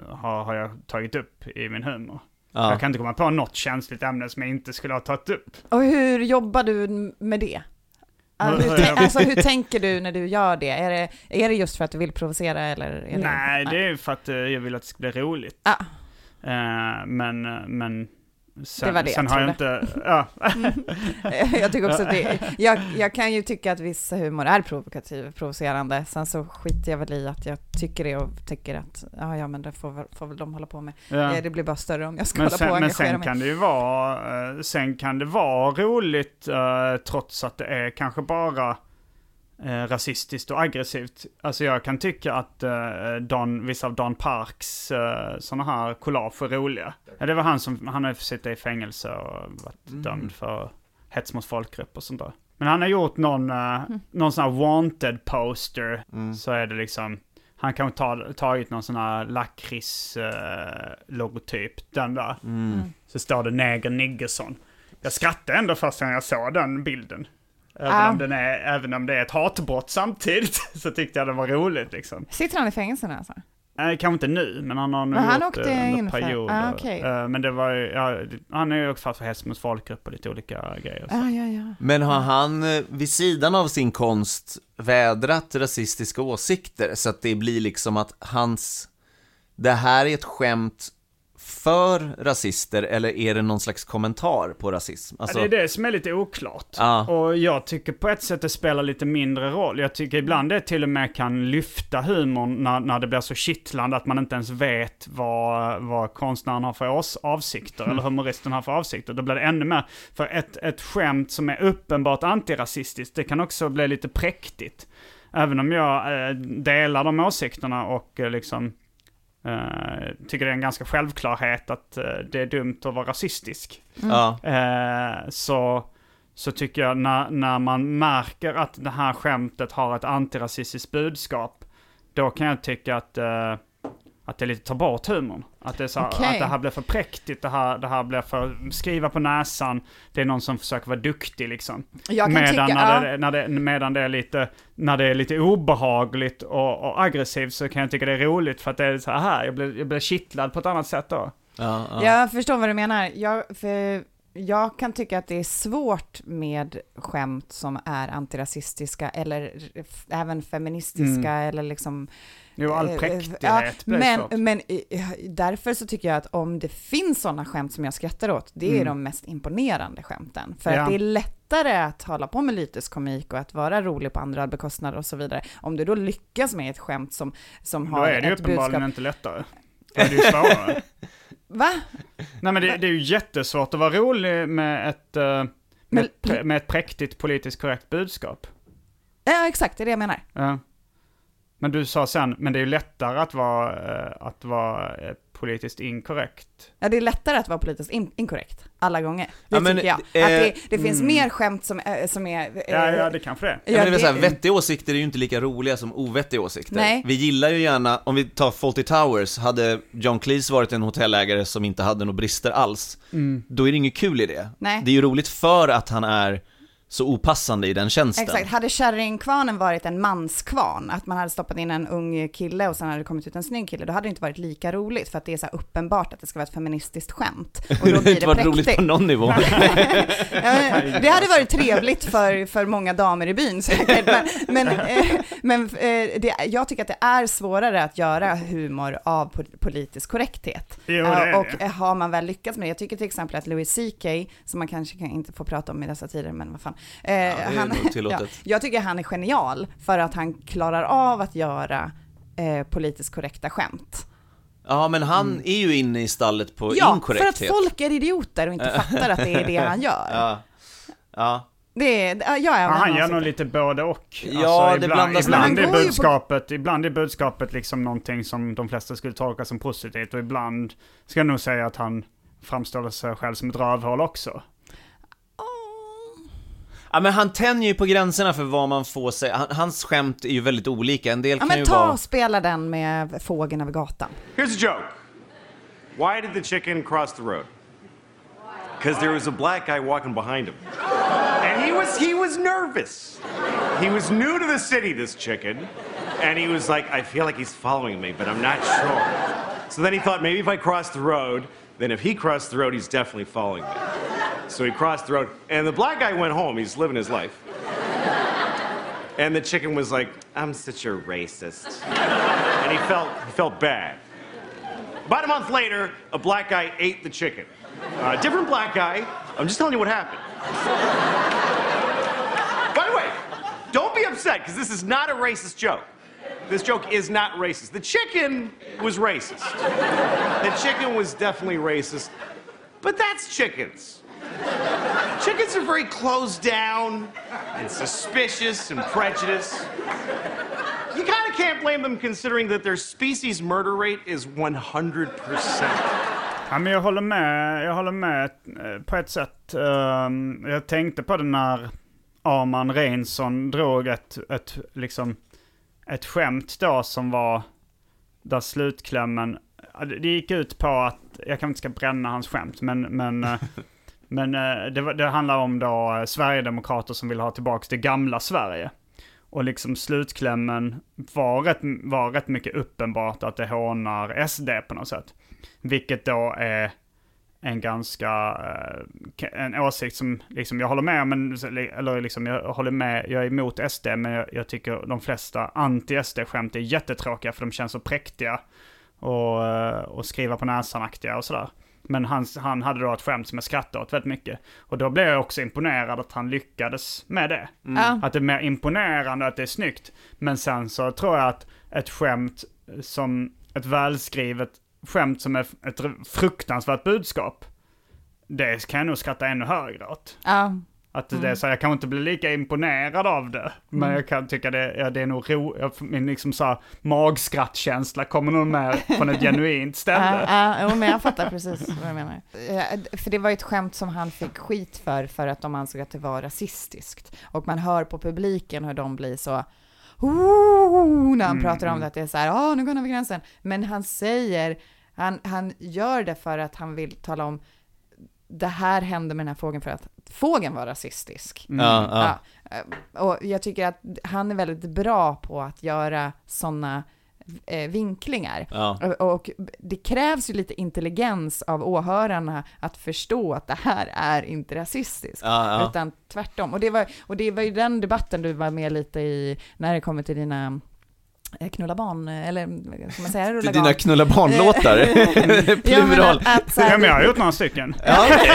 Speaker 10: har, har jag tagit upp i min humor.
Speaker 6: Ja.
Speaker 10: Jag kan inte komma på något känsligt ämne som jag inte skulle ha tagit upp.
Speaker 5: Och hur jobbar du med det? Ah,
Speaker 10: Hur- *laughs*
Speaker 5: alltså, hur tänker du när du gör det? Är, det? är det just för att du vill provocera eller? Är
Speaker 10: Nej,
Speaker 5: det,
Speaker 10: det är för att eh, jag vill att det ska bli roligt.
Speaker 5: Ja.
Speaker 10: Eh, men, eh, men sen,
Speaker 5: Det var det
Speaker 10: sen
Speaker 5: jag
Speaker 10: har jag inte... Ja. *laughs*
Speaker 5: jag tycker också det. Jag, jag kan ju tycka att viss humor är provokativ, provocerande. Sen så skiter jag väl i att jag tycker det och tycker att ja, ja men det får, får väl de hålla på med.
Speaker 10: Ja.
Speaker 5: Eh, Det blir bara större om jag ska
Speaker 10: Men
Speaker 5: hålla på och
Speaker 10: sen, men sen
Speaker 5: mig.
Speaker 10: kan det ju vara, eh, sen kan det vara roligt eh, trots att det är kanske bara eh, rasistiskt och aggressivt. Alltså jag kan tycka att eh, Don, vissa av Don Parks uh, sådana här collage är roliga. Ja, det var han som, han har suttit i fängelse och varit
Speaker 6: Mm.
Speaker 10: dömd för hets mot folkgrupp och sånt där. Men han har gjort någon, uh,
Speaker 5: Mm.
Speaker 10: någon sån här wanted poster,
Speaker 6: Mm.
Speaker 10: så är det liksom han kan ha ta, tagit någon sån här lakrits-logotyp, den där.
Speaker 6: Mm.
Speaker 10: Så står det Neger Niggersson. Jag skrattade ändå först när jag såg den bilden. Även,
Speaker 5: Ja.
Speaker 10: om den är, även om det är ett hatbrott samtidigt *laughs* så tyckte jag det var roligt liksom.
Speaker 5: Sitter han i fängelse nu alltså?
Speaker 10: Nej, kanske inte nu, men han har nog
Speaker 5: Men han
Speaker 10: gjort
Speaker 5: åkte
Speaker 10: det
Speaker 5: in
Speaker 10: under perioder.
Speaker 5: ah, okej.
Speaker 10: Eh, Men det var ju, ja, han har ju åkt fast för hets mot folkgrupp och lite olika grejer. så.
Speaker 5: Ja, ja, ja.
Speaker 6: Men har han eh, vid sidan av sin konst vädrat rasistiska åsikter så att det blir liksom att hans, det här är ett skämt för rasister eller är det någon slags kommentar på rasism? Alltså,
Speaker 10: Ja, det är det som är lite oklart.
Speaker 6: Ja.
Speaker 10: Och jag tycker på ett sätt det spelar lite mindre roll. Jag tycker ibland det till och med kan lyfta humorn när, när det blir så kittlande att man inte ens vet vad, vad konstnären har för ås- avsikter, eller humoristen har för avsikter. Då blir det ännu mer. För ett, ett skämt som är uppenbart antirasistiskt, det kan också bli lite präktigt. Även om jag eh, delar de åsikterna och eh, liksom eh, tycker det är en ganska självklarhet att eh, det är dumt att vara rasistisk.
Speaker 6: Mm.
Speaker 10: Eh, så, så tycker jag när, när man märker att det här skämtet har ett antirasistiskt budskap, då kan jag tycka att, att det lite tar bort humorn. Att det, är så,
Speaker 5: Okej.
Speaker 10: att det här blir för präktigt, det här, det här blir för skriva på näsan, det är någon som försöker vara duktig liksom.
Speaker 5: Jag kan
Speaker 10: medan,
Speaker 5: tycka-
Speaker 10: när
Speaker 5: ja.
Speaker 10: det, när det, medan det är lite, när det är lite obehagligt och, och aggressivt så kan jag tycka det är roligt för att det är så här, jag blir, jag blir kittlad på ett annat sätt då.
Speaker 6: Ja,
Speaker 5: Jag förstår vad du menar. Jag, för jag kan tycka att det är svårt med skämt som är antirasistiska eller även feministiska
Speaker 10: Mm.
Speaker 5: eller liksom...
Speaker 10: Jo, all
Speaker 5: eh,
Speaker 10: präktighet
Speaker 5: ja,
Speaker 10: blir
Speaker 5: men,
Speaker 10: svårt.
Speaker 5: men eh, därför så tycker jag att om det finns sådana skämt som jag skrattar åt, det är
Speaker 10: Mm.
Speaker 5: de mest imponerande skämten. För
Speaker 10: Ja.
Speaker 5: att det är lättare att hålla på med lytisk komik och att vara rolig på andra bekostnader och så vidare. Om du då lyckas med ett skämt som, som
Speaker 10: Då
Speaker 5: har
Speaker 10: är det ju
Speaker 5: ett
Speaker 10: uppenbarligen
Speaker 5: budskap...
Speaker 10: inte lättare. Då är det ju svårare. *laughs*
Speaker 5: Va?
Speaker 10: Nej men det, det är ju jättesvårt att vara rolig med ett, eh, med,
Speaker 5: Men-
Speaker 10: ett med ett präktigt politiskt korrekt budskap.
Speaker 5: Ja, exakt, det är det jag menar.
Speaker 10: Ja. Men du sa sen, men det är ju lättare att vara, eh, att vara eh, politiskt inkorrekt.
Speaker 5: Ja, det är lättare att vara politiskt in- inkorrekt alla gånger. Det
Speaker 6: Ja, men,
Speaker 5: tycker jag.
Speaker 6: eh,
Speaker 5: att det, det finns
Speaker 6: mm.
Speaker 5: mer skämt som, är- som är...
Speaker 10: Ja, ja, det kanske det är.
Speaker 6: Ja, men det är
Speaker 5: det-
Speaker 6: så här, vettiga åsikter är ju inte lika roliga som ovettiga åsikter.
Speaker 5: Nej.
Speaker 6: Vi gillar ju gärna, om vi tar Fawlty Towers, hade John Cleese varit en hotellägare som inte hade några brister alls,
Speaker 10: Mm.
Speaker 6: då är det inget kul i det.
Speaker 5: Nej.
Speaker 6: Det är ju roligt för att han är så opassande i den tjänsten.
Speaker 5: Exakt, hade kärringkvarnen varit en manskvarn, att man hade stoppat in en ung kille och sen hade det kommit ut en snygg kille, då hade det inte varit lika roligt för att det är så här uppenbart att det ska vara ett feministiskt skämt. Och *laughs*
Speaker 6: Det
Speaker 5: då blir
Speaker 6: inte
Speaker 5: det
Speaker 6: varit roligt på någon nivå. *laughs* *laughs*
Speaker 5: Det hade varit trevligt för, för många damer i byn säkert, men, men, eh, men eh, det, jag tycker att det är svårare att göra humor av po- politisk korrekthet.
Speaker 10: Jo, det
Speaker 5: och
Speaker 10: det.
Speaker 5: eh, har man väl lyckats med det, jag tycker till exempel att Louis CK, som man kanske kan inte får prata om i dessa tider, men vad fan. Eh,
Speaker 6: är
Speaker 5: han,
Speaker 6: tillåtet. *laughs*
Speaker 5: jag tycker han är genial för att han klarar av att göra eh, politiskt korrekta skämt.
Speaker 6: Ja, men han är ju inne i stallet på
Speaker 5: Mm. Ja, för
Speaker 6: inkorrekthet.
Speaker 5: att folk är idioter och inte *laughs* fattar att det är det han gör.
Speaker 6: Ja. Ja.
Speaker 5: Det är, ja,
Speaker 10: Ja, han gör nog lite både och. Alltså,
Speaker 6: Ja, det
Speaker 10: ibland,
Speaker 6: blandas
Speaker 10: ibland, är
Speaker 5: ju på-
Speaker 10: budskapet, ibland är budskapet liksom någonting som de flesta skulle tolka som positivt och ibland ska jag nog säga att han framställer sig själv som ett rövhål också.
Speaker 6: Ja men han tänjer ju på gränserna för vad man får säga, Han- hans skämt är ju väldigt olika, en del
Speaker 5: Ja,
Speaker 6: kan
Speaker 5: men
Speaker 6: ju
Speaker 5: ta
Speaker 6: vara...
Speaker 5: och spela den med fågeln över gatan.
Speaker 18: Here's a joke. Why did the chicken cross the road? Because there was a black guy walking behind him. And he was he was nervous. He was new to the city, this chicken. And he was like, I feel like he's following me, but I'm not sure. So then he thought maybe if I cross the road, then if he crossed the road, he's definitely following me. So he crossed the road. And the black guy went home. He's living his life. And the chicken was like, I'm such a racist. And he felt, he felt bad. About a month later, a black guy ate the chicken. A different black guy. I'm just telling you what happened. By the way, don't be upset because this is not a racist joke. This joke is not racist. The chicken was racist. The chicken was definitely racist. But that's chickens. Chickens are very closed down and suspicious and prejudiced. You kind of can't blame them considering that their species murder rate is 100%.
Speaker 10: Ja, men jag håller med, jag håller med eh, på ett sätt. Ehm, jag tänkte på det när Arman Reinsson drog ett, ett, liksom, ett skämt då som var där slutklämmen, det gick ut på att, jag kanske inte ska bränna hans skämt, men, men, eh, *laughs* men eh, det, det handlar om då eh, Sverigedemokrater som vill ha tillbaka det gamla Sverige. Och liksom slutklämmen var rätt, var rätt mycket uppenbart att det hånar SD på något sätt. Vilket då är en ganska, eh, en åsikt som liksom jag håller med om, men, eller liksom jag håller med, jag är emot SD, men jag, jag tycker de flesta anti-SD-skämt är jättetråkiga för de känns så präktiga och, eh, och skriva på näsan-aktiga och sådär. Men han, han hade då ett skämt som jag skrattade åt väldigt mycket. Och då blev jag också imponerad att han lyckades med det.
Speaker 5: Mm.
Speaker 10: Att det är mer imponerande att det är snyggt. Men sen så tror jag att ett skämt som, ett välskrivet skämt som är ett fruktansvärt budskap, det kan jag nog skratta ännu högre åt.
Speaker 5: Ja.
Speaker 10: Att det är
Speaker 5: Mm.
Speaker 10: så, jag kan inte bli lika imponerad av det. Men
Speaker 5: Mm.
Speaker 10: jag kan tycka det, ja, det är nog ro, jag- min liksom så här, magskrattkänsla kommer nog mer från ett genuint *laughs* ställe.
Speaker 5: Ja, ja, men jag fattar precis vad du menar. För det var ju ett skämt som han fick skit för, för att de ansåg att det var rasistiskt. Och man hör på publiken hur de blir så "Ooh", när han
Speaker 19: Mm,
Speaker 5: pratar om
Speaker 19: mm.
Speaker 5: det, att det är så här, ja, nu går han över gränsen. Men han säger, han, han gör det för att han vill tala om, det här hände med den här fågeln för att fågeln var rasistisk.
Speaker 6: Mm. Ja, ja.
Speaker 5: Ja, och jag tycker att han är väldigt bra på att göra sådana vinklingar.
Speaker 6: Ja.
Speaker 5: Och, och det krävs ju lite intelligens av åhörarna att förstå att det här är inte rasistiskt,
Speaker 6: Ja, ja.
Speaker 5: utan tvärtom. Och det, var, och det var ju den debatten du var med lite i när det kommer till dina eh, knulla barn, eller vad ska man säga? rulla
Speaker 6: dina knulla barn-låtar.
Speaker 5: Ja, *laughs*
Speaker 6: Plural.
Speaker 5: att här-
Speaker 10: Ja, men jag har gjort några stycken.
Speaker 6: Ja, okej.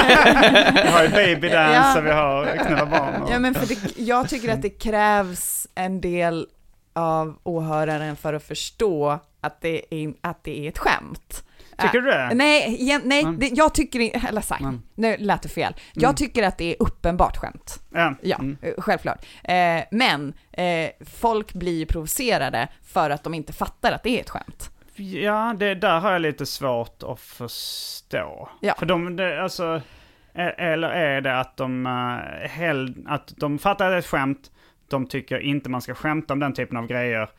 Speaker 6: *laughs*
Speaker 10: vi har ju Baby Dance
Speaker 5: Ja.
Speaker 10: och vi har Knulla barn. Och...
Speaker 5: Ja, men för det, jag tycker att det krävs en del av åhöraren för att förstå att det är, att det är ett skämt.
Speaker 10: Tycker
Speaker 5: Äh,
Speaker 10: du det?
Speaker 5: Nej, igen, nej
Speaker 10: Mm.
Speaker 5: det, jag tycker inte, eller sagt,
Speaker 10: Mm.
Speaker 5: nu lät det fel. Jag
Speaker 10: Mm.
Speaker 5: tycker att det är uppenbart skämt.
Speaker 10: Ja.
Speaker 5: Ja, eh, självklart. Eh, men eh, folk blir provocerade för att de inte fattar att det är ett skämt.
Speaker 10: Ja, det där har jag lite svårt att förstå.
Speaker 5: Ja.
Speaker 10: För de, det, alltså, e- eller är det att de, eh, hell, att de fattar att det är ett skämt, de tycker inte man ska skämta om den typen av grejer.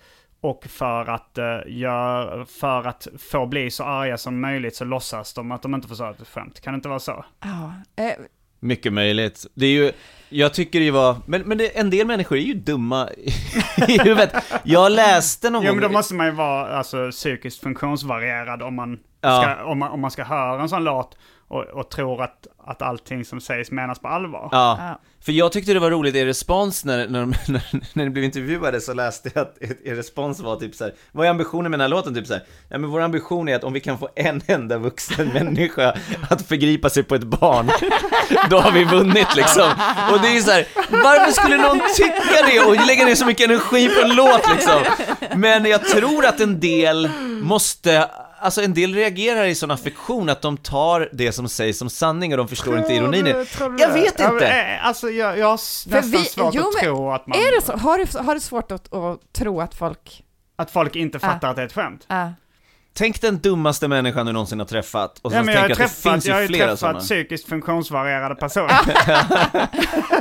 Speaker 10: Och för att, uh, gör, för att få bli så arga som möjligt så låtsas de att de inte förstår ett skämt. Kan det inte vara så?
Speaker 5: Ja, eh,
Speaker 6: Mycket möjligt. Det är ju, jag tycker det ju var, men, men det, en del människor är ju dumma i *laughs* huvudet. Jag läste någon
Speaker 10: Jo
Speaker 6: gång...
Speaker 10: men då måste man ju vara alltså, psykiskt funktionsvarierad om man,
Speaker 6: Ja.
Speaker 10: ska, om, man, om man ska höra en sån låt och, och tror att, att allting som sägs menas på allvar.
Speaker 6: Ja, för jag tyckte det var roligt, er respons när, när, *laughs* när, när ni blev intervjuade så läste jag att er, respons var typ så här. vad är ambitionen med den här låten? Typ så här, nej men vår ambition är att om vi kan få en enda vuxen *laughs* människa att förgripa sig på ett barn, *laughs* då har vi vunnit liksom. Och det är ju så här, varför skulle någon tycka det och lägga ner så mycket energi på en låt liksom? Men jag tror att en del måste Alltså en del reagerar i sån affektion att de tar det som sägs som sanning och de förstår inte ironin det.
Speaker 10: Tror du
Speaker 6: Jag
Speaker 10: det?
Speaker 6: vet
Speaker 10: Ja,
Speaker 6: inte!
Speaker 10: eh, Alltså jag, jag har nästan
Speaker 5: vi-
Speaker 10: svårt
Speaker 5: jo,
Speaker 10: att tro att man...
Speaker 5: Är det så? Har du, har du svårt att, att tro att folk...
Speaker 10: Att folk inte
Speaker 5: Ja.
Speaker 10: fattar att det är ett skämt?
Speaker 5: Ja.
Speaker 6: Tänk den dummaste människan du någonsin har träffat och
Speaker 10: Ja,
Speaker 6: sen
Speaker 10: har
Speaker 6: tänker att det
Speaker 10: träffat,
Speaker 6: finns
Speaker 10: jag har
Speaker 6: ju
Speaker 10: ju
Speaker 6: flera
Speaker 10: träffat
Speaker 6: sådana.
Speaker 10: psykiskt funktionsvarierade *laughs* personer.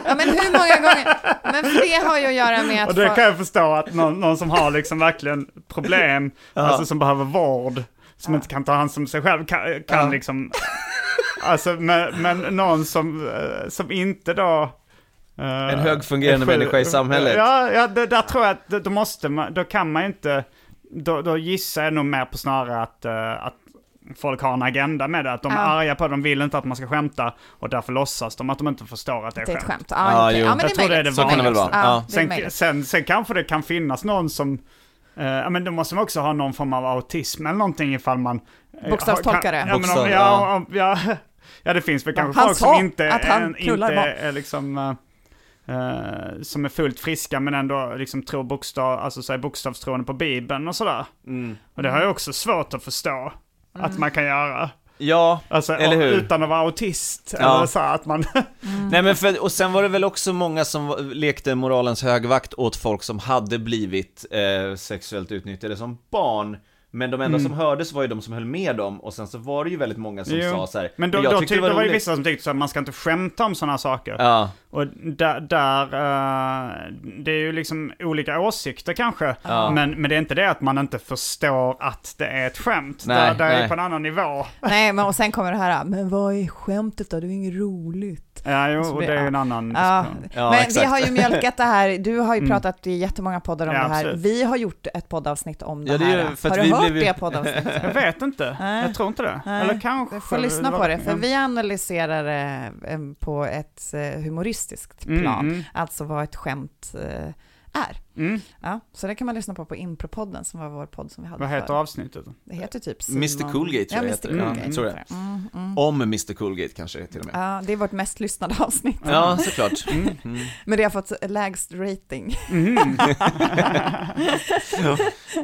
Speaker 5: Ja, men hur många gånger? Men för det har ju att göra med att...
Speaker 10: Och det
Speaker 5: få-
Speaker 10: kan jag förstå att någon, någon som har liksom verkligen problem,
Speaker 6: Ja.
Speaker 10: alltså som behöver vård, som inte kan ta hand om sig själv, kan, kan
Speaker 6: Ja.
Speaker 10: liksom... Alltså, men, men någon som, eh, som inte då... eh,
Speaker 6: En högfungerande
Speaker 10: sjuk-
Speaker 6: människa i samhället.
Speaker 10: Ja, ja det, där tror jag att då- måste man, då kan man inte, då, då gissar jag nog mer på snarare att, eh, att folk har en agenda med det. Att de är
Speaker 5: Ja.
Speaker 10: arga på det, de vill inte att man ska skämta och därför låtsas de att de inte förstår att det är,
Speaker 5: Det är ett skämt. Okej.
Speaker 10: jo.
Speaker 5: Ja, men det är
Speaker 10: jag tror det är det
Speaker 5: möjligt. Så kan det väl vara. Ja,
Speaker 10: Sen, sen, sen kanske det kan finnas någon som, ja men då måste man också ha någon form av autism eller någonting ifall man... eh,
Speaker 5: Bokstavstolkar
Speaker 10: har-
Speaker 5: det.
Speaker 10: Ja, men om,
Speaker 6: Bokstav,
Speaker 10: ja, om, ja, *laughs* ja, det finns väl
Speaker 5: Ja,
Speaker 10: kanske
Speaker 5: han
Speaker 10: folk som inte,
Speaker 5: att han
Speaker 10: är, inte är liksom... eh, eh, som är fullt friska men ändå liksom tror bokstav, alltså så bokstavstroende på bibeln och sådär.
Speaker 6: Mm.
Speaker 10: Och det har jag också svårt att förstå att man kan göra.
Speaker 6: Ja,
Speaker 10: Alltså,
Speaker 6: eller hur?
Speaker 10: Utan att vara autist.
Speaker 6: Ja.
Speaker 10: Eller så att man... *laughs*
Speaker 6: Nej men för, och sen var det väl också många som lekte moralens högvakt åt folk som hade blivit eh, sexuellt utnyttjade som barn Men de enda
Speaker 10: Mm.
Speaker 6: som hördes var ju de som höll med dem och sen så var det ju väldigt många som
Speaker 10: Jo.
Speaker 6: sa så här.
Speaker 10: Men då,
Speaker 6: jag
Speaker 10: då,
Speaker 6: tyckte
Speaker 10: ty,
Speaker 6: det var
Speaker 10: det
Speaker 6: roligt."
Speaker 10: vissa som tyckte att man ska inte skämta om sådana saker.
Speaker 6: Ja.
Speaker 10: Och där, där eh, det är ju liksom olika åsikter kanske.
Speaker 6: Ja.
Speaker 10: Men, men det är inte det att man inte förstår att det är ett skämt.
Speaker 6: Nej,
Speaker 10: där, där är
Speaker 6: nej.
Speaker 10: det på en annan nivå.
Speaker 5: Nej, men och sen kommer det här, men vad är skämtet då? Det är ju inget roligt.
Speaker 10: Ja, jo, och det är ju
Speaker 5: ja.
Speaker 10: en annan
Speaker 5: Ja.
Speaker 6: Ja,
Speaker 5: men vi
Speaker 6: exakt.
Speaker 5: har ju mjölkat det här, du har ju
Speaker 10: Mm.
Speaker 5: pratat i jättemånga poddar om
Speaker 10: Ja,
Speaker 5: det här.
Speaker 10: absolut.
Speaker 5: Vi har gjort ett poddavsnitt om det
Speaker 6: Ja, det
Speaker 5: här. har du
Speaker 6: vi
Speaker 5: hört
Speaker 6: blev
Speaker 5: det poddavsnittet? *laughs*
Speaker 10: Jag vet inte.
Speaker 5: Nej.
Speaker 10: Jag tror inte det.
Speaker 5: Nej,
Speaker 10: Eller kanske.
Speaker 5: Du får lyssna på det, för vi analyserar det eh, på ett eh, humoristiskt
Speaker 10: Mm,
Speaker 5: plan,
Speaker 10: mm.
Speaker 5: alltså vad ett skämt eh, är.
Speaker 10: Mm.
Speaker 5: Ja, så det kan man lyssna på på Impropodden som var vår podd som vi hade
Speaker 10: Vad heter avsnittet?
Speaker 5: Det heter typ Simon...
Speaker 6: Mr Coolgate tror
Speaker 5: ja,
Speaker 6: jag
Speaker 5: Mr.
Speaker 6: heter.
Speaker 5: Coolgate.
Speaker 6: Ja, tror det.
Speaker 5: Mm, mm.
Speaker 6: Om Mr Coolgate kanske till och med.
Speaker 5: Ja, det är vårt mest lyssnade avsnitt.
Speaker 6: Ja, såklart. Mm. Mm.
Speaker 5: Men det har fått lägst rating. *laughs*
Speaker 6: Ja,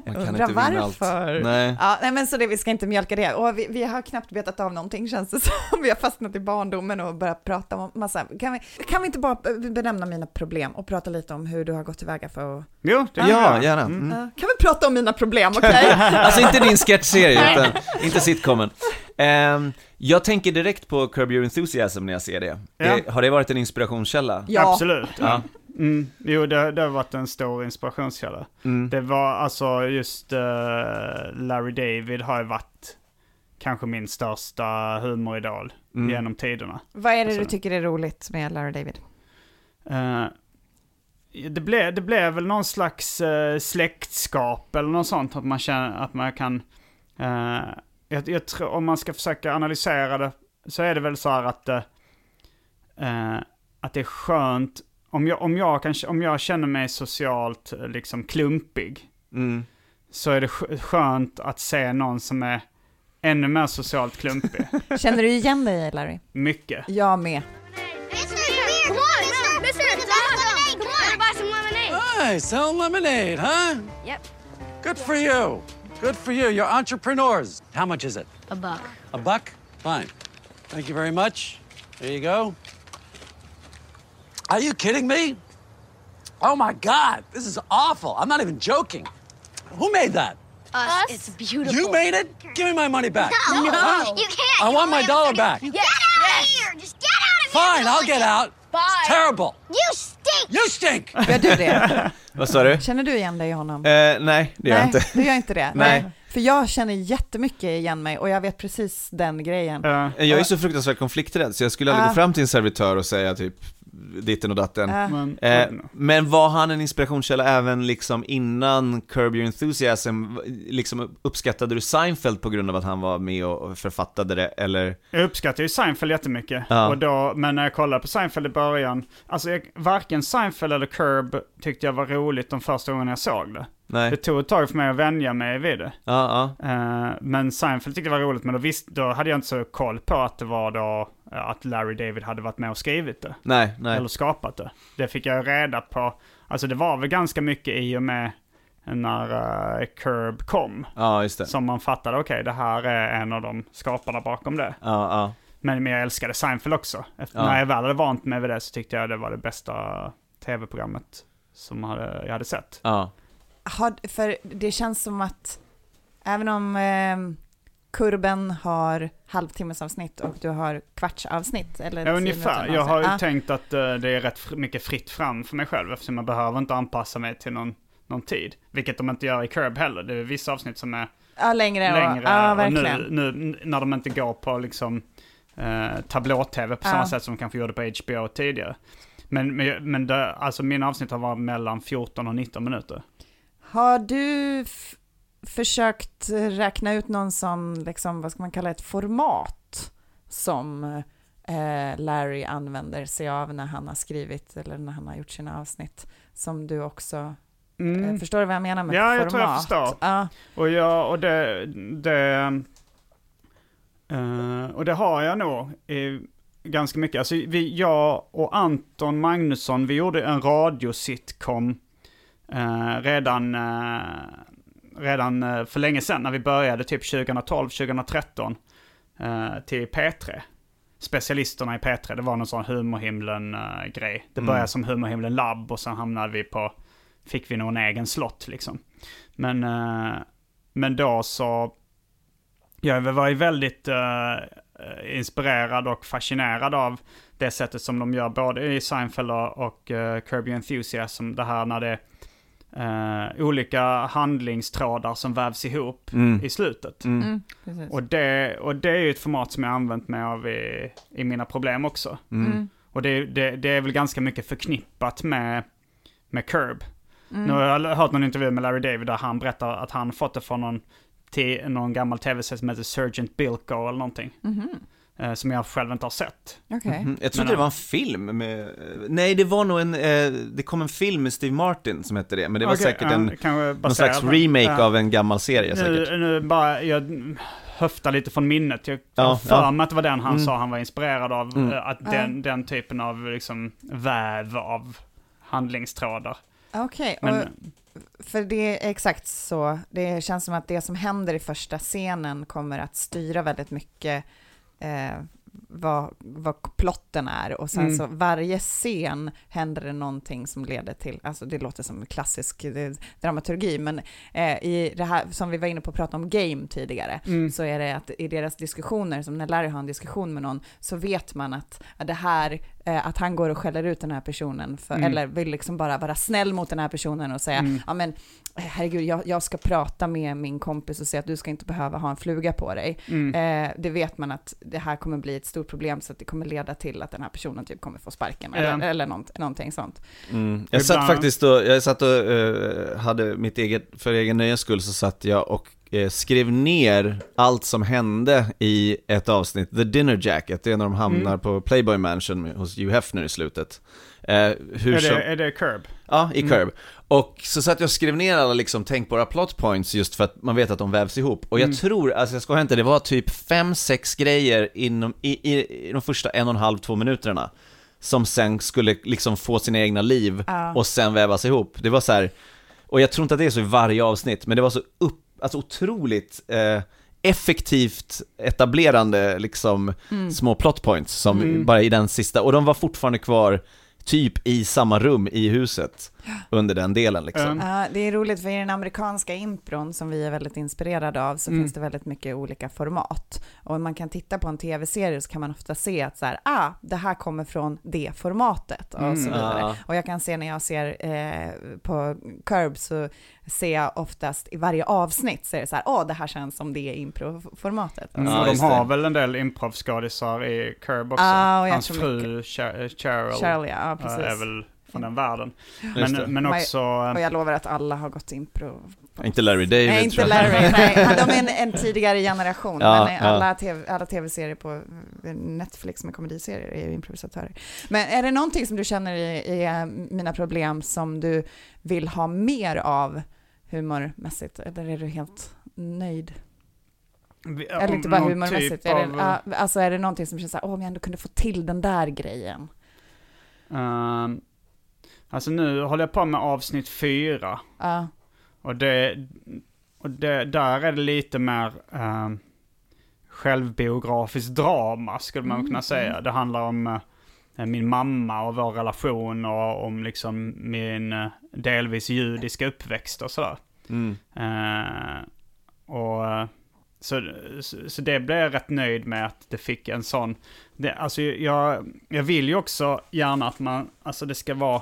Speaker 6: man kan
Speaker 5: Undrar
Speaker 6: inte vinna allt.
Speaker 5: varför.
Speaker 6: Nej.
Speaker 5: Ja, nej, men så det, vi ska inte mjölka det. Och vi, vi har knappt betat av någonting känns det *laughs* som. Vi har fastnat i barndomen och börjat prata om massa... Kan vi, kan vi inte bara benämna mina problem och prata lite om hur du har gått tillväga för att...
Speaker 10: Jo, det
Speaker 6: Ja, gärna.
Speaker 10: Mm.
Speaker 6: Mm.
Speaker 5: Kan vi prata om mina problem, okej? *laughs*
Speaker 6: Alltså inte din sketchserie, utan inte sitcomen. Ehm, jag tänker direkt på Curb Your Enthusiasm när jag ser det.
Speaker 10: Ja.
Speaker 6: Eh, Har det varit en inspirationskälla?
Speaker 5: Ja.
Speaker 10: Absolut.
Speaker 6: Ja.
Speaker 10: Mm. Jo, det, det har varit en stor inspirationskälla.
Speaker 6: Mm.
Speaker 10: Det var alltså just eh, Larry David har ju varit kanske min största humoridol
Speaker 6: Mm.
Speaker 10: genom tiderna.
Speaker 5: Vad är det du
Speaker 10: Alltså.
Speaker 5: tycker är roligt med Larry David?
Speaker 10: Eh, det, blev, det blev väl någon slags uh, släktskap eller något sånt, att man känner att man kan... eh, jag, jag tror, om man ska försöka analysera det, så är det väl så här att, eh, eh, att det är skönt, om jag, om, jag kan, om jag känner mig socialt eh, liksom klumpig,
Speaker 6: Mm.
Speaker 10: så är det sk- skönt att se någon som är ännu mer socialt klumpig. *laughs*
Speaker 5: Känner du igen dig, Larry?
Speaker 10: Mycket.
Speaker 5: Jag med.
Speaker 19: Lemonade.
Speaker 20: Hey, selling lemonade, huh?
Speaker 19: Yep,
Speaker 20: Good for you. Good for you. You're entrepreneurs. How much is it?
Speaker 19: a buck.
Speaker 20: A buck? Fine. Thank you very much. There you go. Are you kidding me? Oh my God, this is awful. I'm not even joking. Who made that?
Speaker 19: Us. It's beautiful.
Speaker 20: You made it? Give me my money back.
Speaker 19: No,
Speaker 20: Huh?
Speaker 19: you can't.
Speaker 20: I
Speaker 19: You
Speaker 20: want my dollar back.
Speaker 19: Get out of here! Just get out of here!
Speaker 20: Fine, I'll get out. It's terrible.
Speaker 19: You stink!
Speaker 20: You stink! *laughs*
Speaker 5: Gör du det?
Speaker 6: Vad sa du?
Speaker 5: Känner du igen dig i honom?
Speaker 6: Eh, nej, det gör jag inte.
Speaker 5: du gör inte det? *laughs*
Speaker 6: Nej.
Speaker 5: För jag känner jättemycket igen mig och jag vet precis den grejen.
Speaker 10: Ja.
Speaker 6: Jag är så fruktansvärt konflikträdd så jag skulle aldrig gå fram till en servitör och säga typ ditten och datten.
Speaker 10: Men,
Speaker 6: Eh, men var han en inspirationskälla även liksom innan Curb Your Enthusiasm? Liksom uppskattade du Seinfeld på grund av att han var med och författade det, eller?
Speaker 10: Jag uppskattar ju Seinfeld jättemycket.
Speaker 6: Ja.
Speaker 10: Och då, men när jag kollade på Seinfeld i början, alltså jag, varken Seinfeld eller Curb tyckte jag var roligt de första gångerna jag såg det.
Speaker 6: Nej.
Speaker 10: Det tog ett tag för mig att vänja mig vid det.
Speaker 6: Ja, ja.
Speaker 10: Eh, men Seinfeld tyckte jag var roligt, men då, visst, då hade jag inte så koll på att det var då att Larry David hade varit med och skrivit det.
Speaker 6: Nej, nej.
Speaker 10: Eller skapat det. Det fick jag reda på. Alltså det var väl ganska mycket i och med när uh, Curb kom.
Speaker 6: Ja, just det.
Speaker 10: Som man fattade, okej det här är en av de skaparna bakom det.
Speaker 6: Ja, ja.
Speaker 10: Men, men jag älskade Seinfeld också. Efter,
Speaker 6: Ja.
Speaker 10: När jag väl hade vant mig vid det så tyckte jag det var det bästa tv-programmet som hade, jag hade sett.
Speaker 6: Ja.
Speaker 5: Har, för det känns som att Även om eh, kurben har halvtimmesavsnitt och du har kvartsavsnitt. Eller
Speaker 10: Ja, ungefär. Jag har ju.
Speaker 5: Ja.
Speaker 10: tänkt att eh, det är rätt mycket fritt fram för mig själv eftersom jag behöver inte anpassa mig till någon, någon tid. Vilket de inte gör i Curb heller. Det är vissa avsnitt som är
Speaker 5: Ja, längre. och-
Speaker 10: längre. och
Speaker 5: verkligen.
Speaker 10: nu, nu när de inte går på liksom eh, tablå-tv på samma sätt som de kanske gjorde på HBO tidigare. Men, men, men det, alltså mina avsnitt har varit mellan 14 och 19 minuter.
Speaker 5: Har du försökt räkna ut någon sån, liksom, vad ska man kalla ett format som eh, Larry använder sig av när han har skrivit eller när han har gjort sina avsnitt som du också
Speaker 10: Mm.
Speaker 5: eh, förstår du vad jag menar med
Speaker 10: Ja,
Speaker 5: format?
Speaker 10: jag tror jag förstår.
Speaker 5: Ja.
Speaker 10: Och, jag, och det, det, eh, och det har jag nog i ganska mycket. Alltså vi, jag och Anton Magnusson, vi gjorde en radiositcom eh, redan, eh, redan eh, för länge sedan när vi började, typ 2012, 2013, eh, till P3. Specialisterna i P3, det var någon sån humorhimlen-grej. det
Speaker 6: Mm.
Speaker 10: började som humorhimlen labb och sen hamnade vi på, fick vi nog en egen slott liksom. Men, eh, men då så, jag var ju väldigt eh, inspirerad och fascinerad av det sättet som de gör både i Seinfeld och, och uh, Your Enthusiasm. Det här när det eh, olika handlingstrådar som vävs ihop
Speaker 6: Mm.
Speaker 10: i slutet.
Speaker 6: Mm.
Speaker 5: Mm,
Speaker 10: och, det, och det är ju ett format som jag har använt mig av i, i mina problem också.
Speaker 6: Mm.
Speaker 5: Mm.
Speaker 10: Och det, det, det är väl ganska mycket förknippat med, med Curb.
Speaker 5: Mm.
Speaker 10: Nu har jag hört någon intervju med Larry David där han berättar att han fått det från någon, någon gammal tv-serie som heter Sergeant Bilko eller någonting. Eh, som jag själv inte har sett.
Speaker 5: Okej.
Speaker 6: Mhm. Jag trodde
Speaker 10: Men,
Speaker 6: det var en film med, nej det var nog en, eh, det kom en film med Steve Martin som hette det, men det var
Speaker 10: Okej,
Speaker 6: säkert en,
Speaker 10: kanske
Speaker 6: någon slags remake
Speaker 10: ja.
Speaker 6: av en gammal serie säkert.
Speaker 10: Nu, nu bara, jag höftar lite från minnet. Jag
Speaker 6: Ja,
Speaker 10: för
Speaker 6: ja.
Speaker 10: mig att det var den han
Speaker 6: Mm.
Speaker 10: sa han var inspirerad av.
Speaker 6: Mm.
Speaker 10: eh, Att
Speaker 5: Ja.
Speaker 10: den, den typen av liksom väv av handlingstrådar.
Speaker 5: Okej,
Speaker 10: Men-
Speaker 5: och för det är exakt så. Det känns som att det som händer i första scenen kommer att styra väldigt mycket eh, vad, vad plotten är och sen
Speaker 10: Mm.
Speaker 5: så varje scen händer det någonting som leder till, alltså det låter som klassisk eh, dramaturgi, men eh, i det här som vi var inne på att prata om game tidigare,
Speaker 10: Mm.
Speaker 5: så är det att i deras diskussioner, som när Larry har en diskussion med någon, så vet man att, att det här, eh, att han går och skäller ut den här personen, för,
Speaker 10: Mm.
Speaker 5: eller vill liksom bara vara snäll mot den här personen och säga,
Speaker 10: Mm.
Speaker 5: ja men herregud, jag, jag ska prata med min kompis och säga att du ska inte behöva ha en fluga på dig.
Speaker 10: Mm.
Speaker 5: Eh, det vet man att det här kommer bli ett stort problem så att det kommer leda till att den här personen typ kommer få sparken
Speaker 10: Ja.
Speaker 5: eller, eller något, någonting sånt.
Speaker 6: Mm. Jag satt faktiskt och, jag satt och eh, hade mitt eget, för egen nöjes skull så satt jag och eh, skrev ner allt som hände i ett avsnitt, The Dinner Jacket, det är när de hamnar
Speaker 10: Mm.
Speaker 6: på Playboy Mansion hos Hugh Hefner i slutet. Eh, hur
Speaker 10: Är
Speaker 6: som,
Speaker 10: det, är det Curb?
Speaker 6: Ja, i
Speaker 10: Mm.
Speaker 6: Curb. Och så satt jag och skrev ner alla liksom tänkbara plot points just för att man vet att de vävs ihop. Och jag
Speaker 10: Mm.
Speaker 6: tror, alltså jag ska inte, det var typ fem sex grejer inom, i, i, i de första en och en halv, två minuterna. Som sen skulle liksom få sina egna liv
Speaker 5: Ja.
Speaker 6: och sen vävas ihop. Det var så här, och jag tror inte att det är så i varje avsnitt, men det var så upp, alltså otroligt eh, effektivt etablerande liksom
Speaker 5: Mm.
Speaker 6: små plot points som
Speaker 10: Mm.
Speaker 6: bara i den sista, och de var fortfarande kvar typ i samma rum i huset under den delen liksom.
Speaker 10: Mm.
Speaker 5: Ja, det är roligt för i den amerikanska impron som vi är väldigt inspirerade av så
Speaker 10: Mm.
Speaker 5: finns det väldigt mycket olika format. Och om man kan titta på en tv-serie så kan man ofta se att så här, ah, det här kommer från det formatet och
Speaker 10: Mm.
Speaker 5: så vidare. Och jag kan se när jag ser eh, på Curb så ser jag oftast i varje avsnitt så är det så här, åh, det här känns som det improformatet.
Speaker 10: Mm,
Speaker 6: Ja,
Speaker 10: och de har väl en del improvskådisar i Curb också.
Speaker 5: Jag
Speaker 10: Hans fru Cher- Cheryl,
Speaker 5: Cheryl, ja,
Speaker 10: eh,
Speaker 5: precis.
Speaker 10: är väl från den världen. Men, men
Speaker 5: Och jag-
Speaker 10: också...
Speaker 5: Och jag lovar att alla har gått impro.
Speaker 6: Inte Larry David
Speaker 5: Nej, inte. Larry. *laughs* Nej, de är en, en tidigare generation.
Speaker 6: Ja,
Speaker 5: men
Speaker 6: ja.
Speaker 5: alla, TV, alla tv-serier på Netflix med komediserier är ju improvisatörer. Men är det någonting som du känner i, i mina problem som du vill ha mer av humormässigt? Eller är du helt nöjd? Eller inte bara humormässigt.
Speaker 10: typ
Speaker 5: är
Speaker 10: av-
Speaker 5: det, ja, alltså är det någonting som känns så här, åh om jag ändå kunde få till den där grejen.
Speaker 10: Ehm, alltså nu håller jag på med avsnitt fyra.
Speaker 5: Ja,
Speaker 10: Och det, och det, där är det lite mer um, självbiografiskt drama skulle man
Speaker 5: Mm,
Speaker 10: kunna säga. Det handlar om eh, min mamma och vår relation och om liksom min eh, delvis judiska uppväxt och sådär.
Speaker 6: Mm.
Speaker 10: Eh, och eh, så, så, så det blev jag rätt nöjd med att det fick en sån. Det, alltså jag, jag vill ju också gärna att man, alltså det ska vara,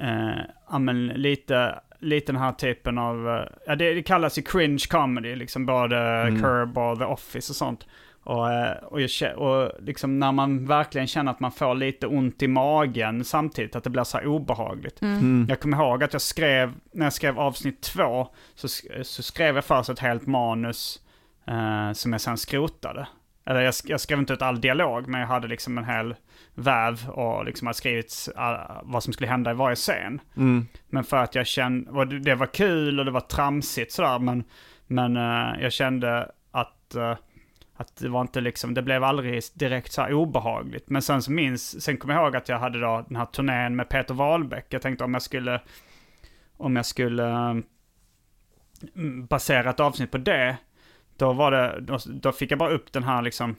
Speaker 10: eh, ja men lite, lite den här typen av, eh, ja det, det kallas ju cringe comedy, liksom både
Speaker 6: Mm.
Speaker 10: Curb och The Office och sånt. Och, eh, och, jag, och liksom när man verkligen känner att man får lite ont i magen samtidigt, att det blir så här obehagligt.
Speaker 5: Mm.
Speaker 6: Mm.
Speaker 10: Jag kommer ihåg att jag skrev, när jag skrev avsnitt två, så, så skrev jag först ett helt manus eh, som jag sen skrotade. Eller jag, jag skrev inte ut all dialog, men jag hade liksom en hel väv och liksom hade skrivit uh, vad som skulle hända i varje scen.
Speaker 6: Mm.
Speaker 10: Men för att jag kände, och det, var kul och det var tramsigt sådär, men, men eh, jag kände att, eh, att det var inte liksom, det blev aldrig direkt så här obehagligt. Men sen så minns, sen kommer jag ihåg att jag hade då den här turnén med Peter Wahlbeck. Jag tänkte om jag skulle, om jag skulle mm, basera ett avsnitt på det, då var det, då, då fick jag bara upp den här liksom,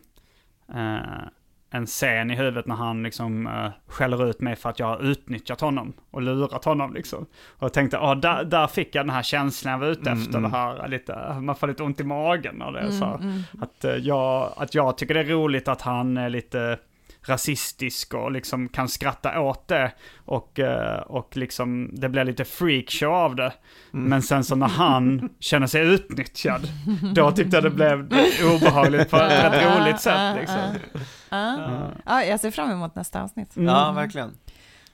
Speaker 10: eh, en scen i huvudet när han liksom uh, skäller ut mig för att jag har utnyttjat honom och lurat honom liksom. Och jag tänkte, ja där, där fick jag den här känslan jag var ute
Speaker 6: Mm,
Speaker 10: efter,
Speaker 6: mm.
Speaker 10: det här lite, man får lite ont i magen av det.
Speaker 5: Mm,
Speaker 10: så.
Speaker 5: mm.
Speaker 10: Att, eh, jag, att jag tycker det är roligt att han är lite rasistisk och liksom kan skratta åt det. Och, eh, och liksom det blir lite freakshow av det.
Speaker 6: Mm.
Speaker 10: Men sen så när han känner sig utnyttjad, då tyckte jag det blev obehagligt på ett rätt roligt sätt. Liksom.
Speaker 5: Ja. Ja, jag ser fram emot nästa avsnitt.
Speaker 6: Ja, verkligen.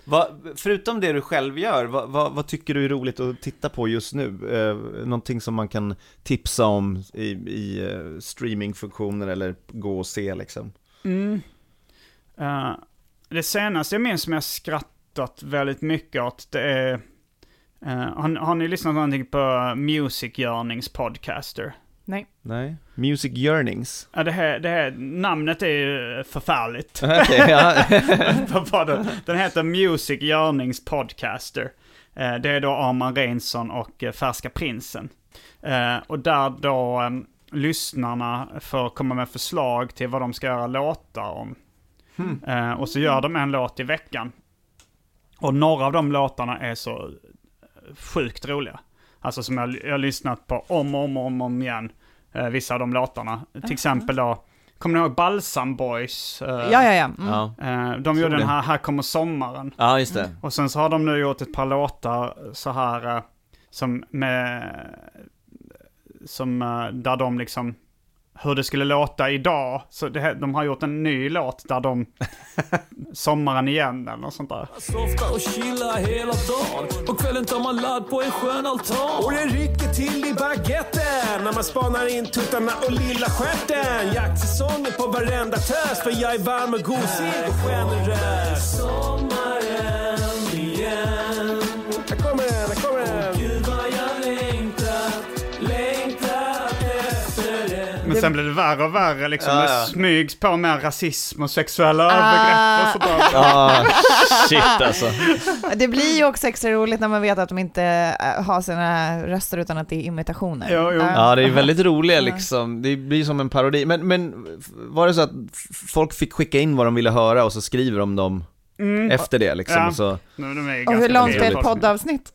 Speaker 6: Va, förutom det du själv gör, vad, vad, vad tycker du är roligt att titta på just nu? Eh, någonting som man kan tipsa om i, i eh, streamingfunktioner eller gå och se liksom?
Speaker 10: Mm. Eh, det senaste jag minns som jag skrattat väldigt mycket åt, det är... eh, har, har ni lyssnat någonting på Music Yearnings podcaster?
Speaker 5: Nej.
Speaker 6: Nej. Music Yearnings? *laughs*
Speaker 10: Ja, det här, det här namnet är ju förfärligt. *laughs* *laughs* Den heter Music Yearnings Podcaster. Eh, Det är då Arman Reinsson och Färska Prinsen. Och där då lyssnarna får komma med förslag till vad de ska göra låtar om.
Speaker 6: Hmm.
Speaker 10: Eh, Och så gör de en låt i veckan. Och några av de låtarna är så eh, sjukt roliga. Alltså som jag, jag har lyssnat på om och om, och om, om igen. Eh, vissa av de låtarna. Till exempel då, kommer ni ihåg Balsam Boys? Eh,
Speaker 5: Ja, ja, ja. Mm.
Speaker 10: Eh, De
Speaker 6: Tror
Speaker 10: gjorde
Speaker 6: det.
Speaker 10: den här Här kommer sommaren.
Speaker 6: Ja, just det.
Speaker 10: Och sen så har de nu gjort ett par låtar så här eh, som med, som eh, där de liksom, hur det skulle låta idag. Så det, de har gjort en ny låt där de, *laughs* sommaren igen eller något sånt där.
Speaker 15: Softa och chilla hela dagen. På kvällen tar man ladd på en skön altan.
Speaker 21: Och det rycker till i baguetten när man spanar in tuttarna och lilla stjärten. Jaktsäsongen på varenda tös för jag är varm och gosig och generös. Sommaren
Speaker 10: Men sen blev det värre och värre liksom.
Speaker 6: Ja,
Speaker 10: Det
Speaker 6: ja.
Speaker 10: smygs på med rasism och sexuella övergrepp och sådär.
Speaker 6: Ja, shit alltså.
Speaker 5: Det blir ju också extra roligt när man vet att de inte eh, har sina röster utan att det är imitationer.
Speaker 10: Jo, jo.
Speaker 6: Ja, det är väldigt roliga liksom. Det blir som en parodi. Men, men var det så att folk fick skicka in vad de ville höra och så skriver de dem
Speaker 10: Mm.
Speaker 6: efter det liksom?
Speaker 10: Ja.
Speaker 6: Och så...
Speaker 5: Och hur långt är ett poddavsnitt?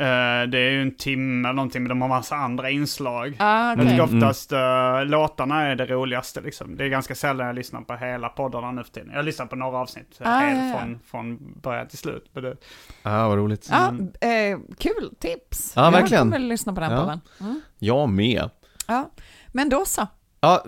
Speaker 10: Eh, det är ju en timme eller någonting, men de har massa andra inslag.
Speaker 5: Ah,
Speaker 10: Jag
Speaker 5: okej.
Speaker 10: tycker
Speaker 6: Mm.
Speaker 10: oftast eh, låtarna är det roligaste liksom. Det är ganska sällan jag lyssnar på hela poddarna nu för tiden. Jag lyssnar på några avsnitt eh,
Speaker 5: Ah,
Speaker 10: helt
Speaker 5: ja, ja.
Speaker 10: Från, från början till slut. Men det,
Speaker 6: Ja, vad roligt.
Speaker 5: Ja, eh, kul tips.
Speaker 6: Ja, verkligen.
Speaker 5: Jag kommer lyssna på den
Speaker 6: Ja.
Speaker 5: podden. Mm.
Speaker 6: Jag med.
Speaker 5: Ja. Men då så.
Speaker 6: Ja,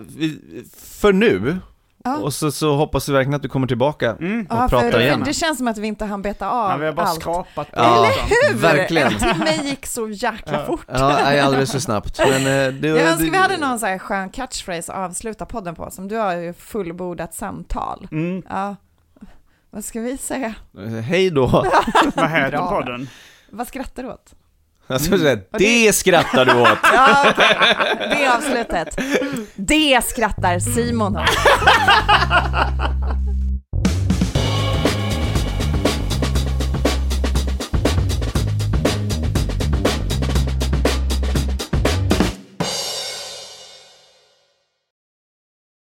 Speaker 6: för nu.
Speaker 5: Ja.
Speaker 6: Och så, så hoppas vi verkligen att du kommer tillbaka och
Speaker 5: Ja,
Speaker 6: pratar
Speaker 5: för
Speaker 6: igen.
Speaker 5: Det känns som att vi inte hann beta av
Speaker 10: ja, vi har bara
Speaker 5: allt.
Speaker 10: skrapat på
Speaker 6: Ja,
Speaker 5: Eller hur?
Speaker 6: verkligen.
Speaker 5: En timme gick så jäkla fort.
Speaker 6: Ja, nej, alldeles för snabbt. Men, eh, det,
Speaker 5: Jag önskar vi hade någon så här skön catchphrase att avsluta podden på, som du har ju fullbordat samtal.
Speaker 10: Mm.
Speaker 5: Ja. Vad ska vi säga?
Speaker 6: Eh, Hej då. *laughs*
Speaker 10: Vad heter podden?
Speaker 5: Vad skrattar du åt?
Speaker 6: Säga,
Speaker 5: Och det-
Speaker 6: det skrattar du åt. *laughs*
Speaker 5: Ja, okej. Det är avslutet. Det skrattar Simon åt. *laughs*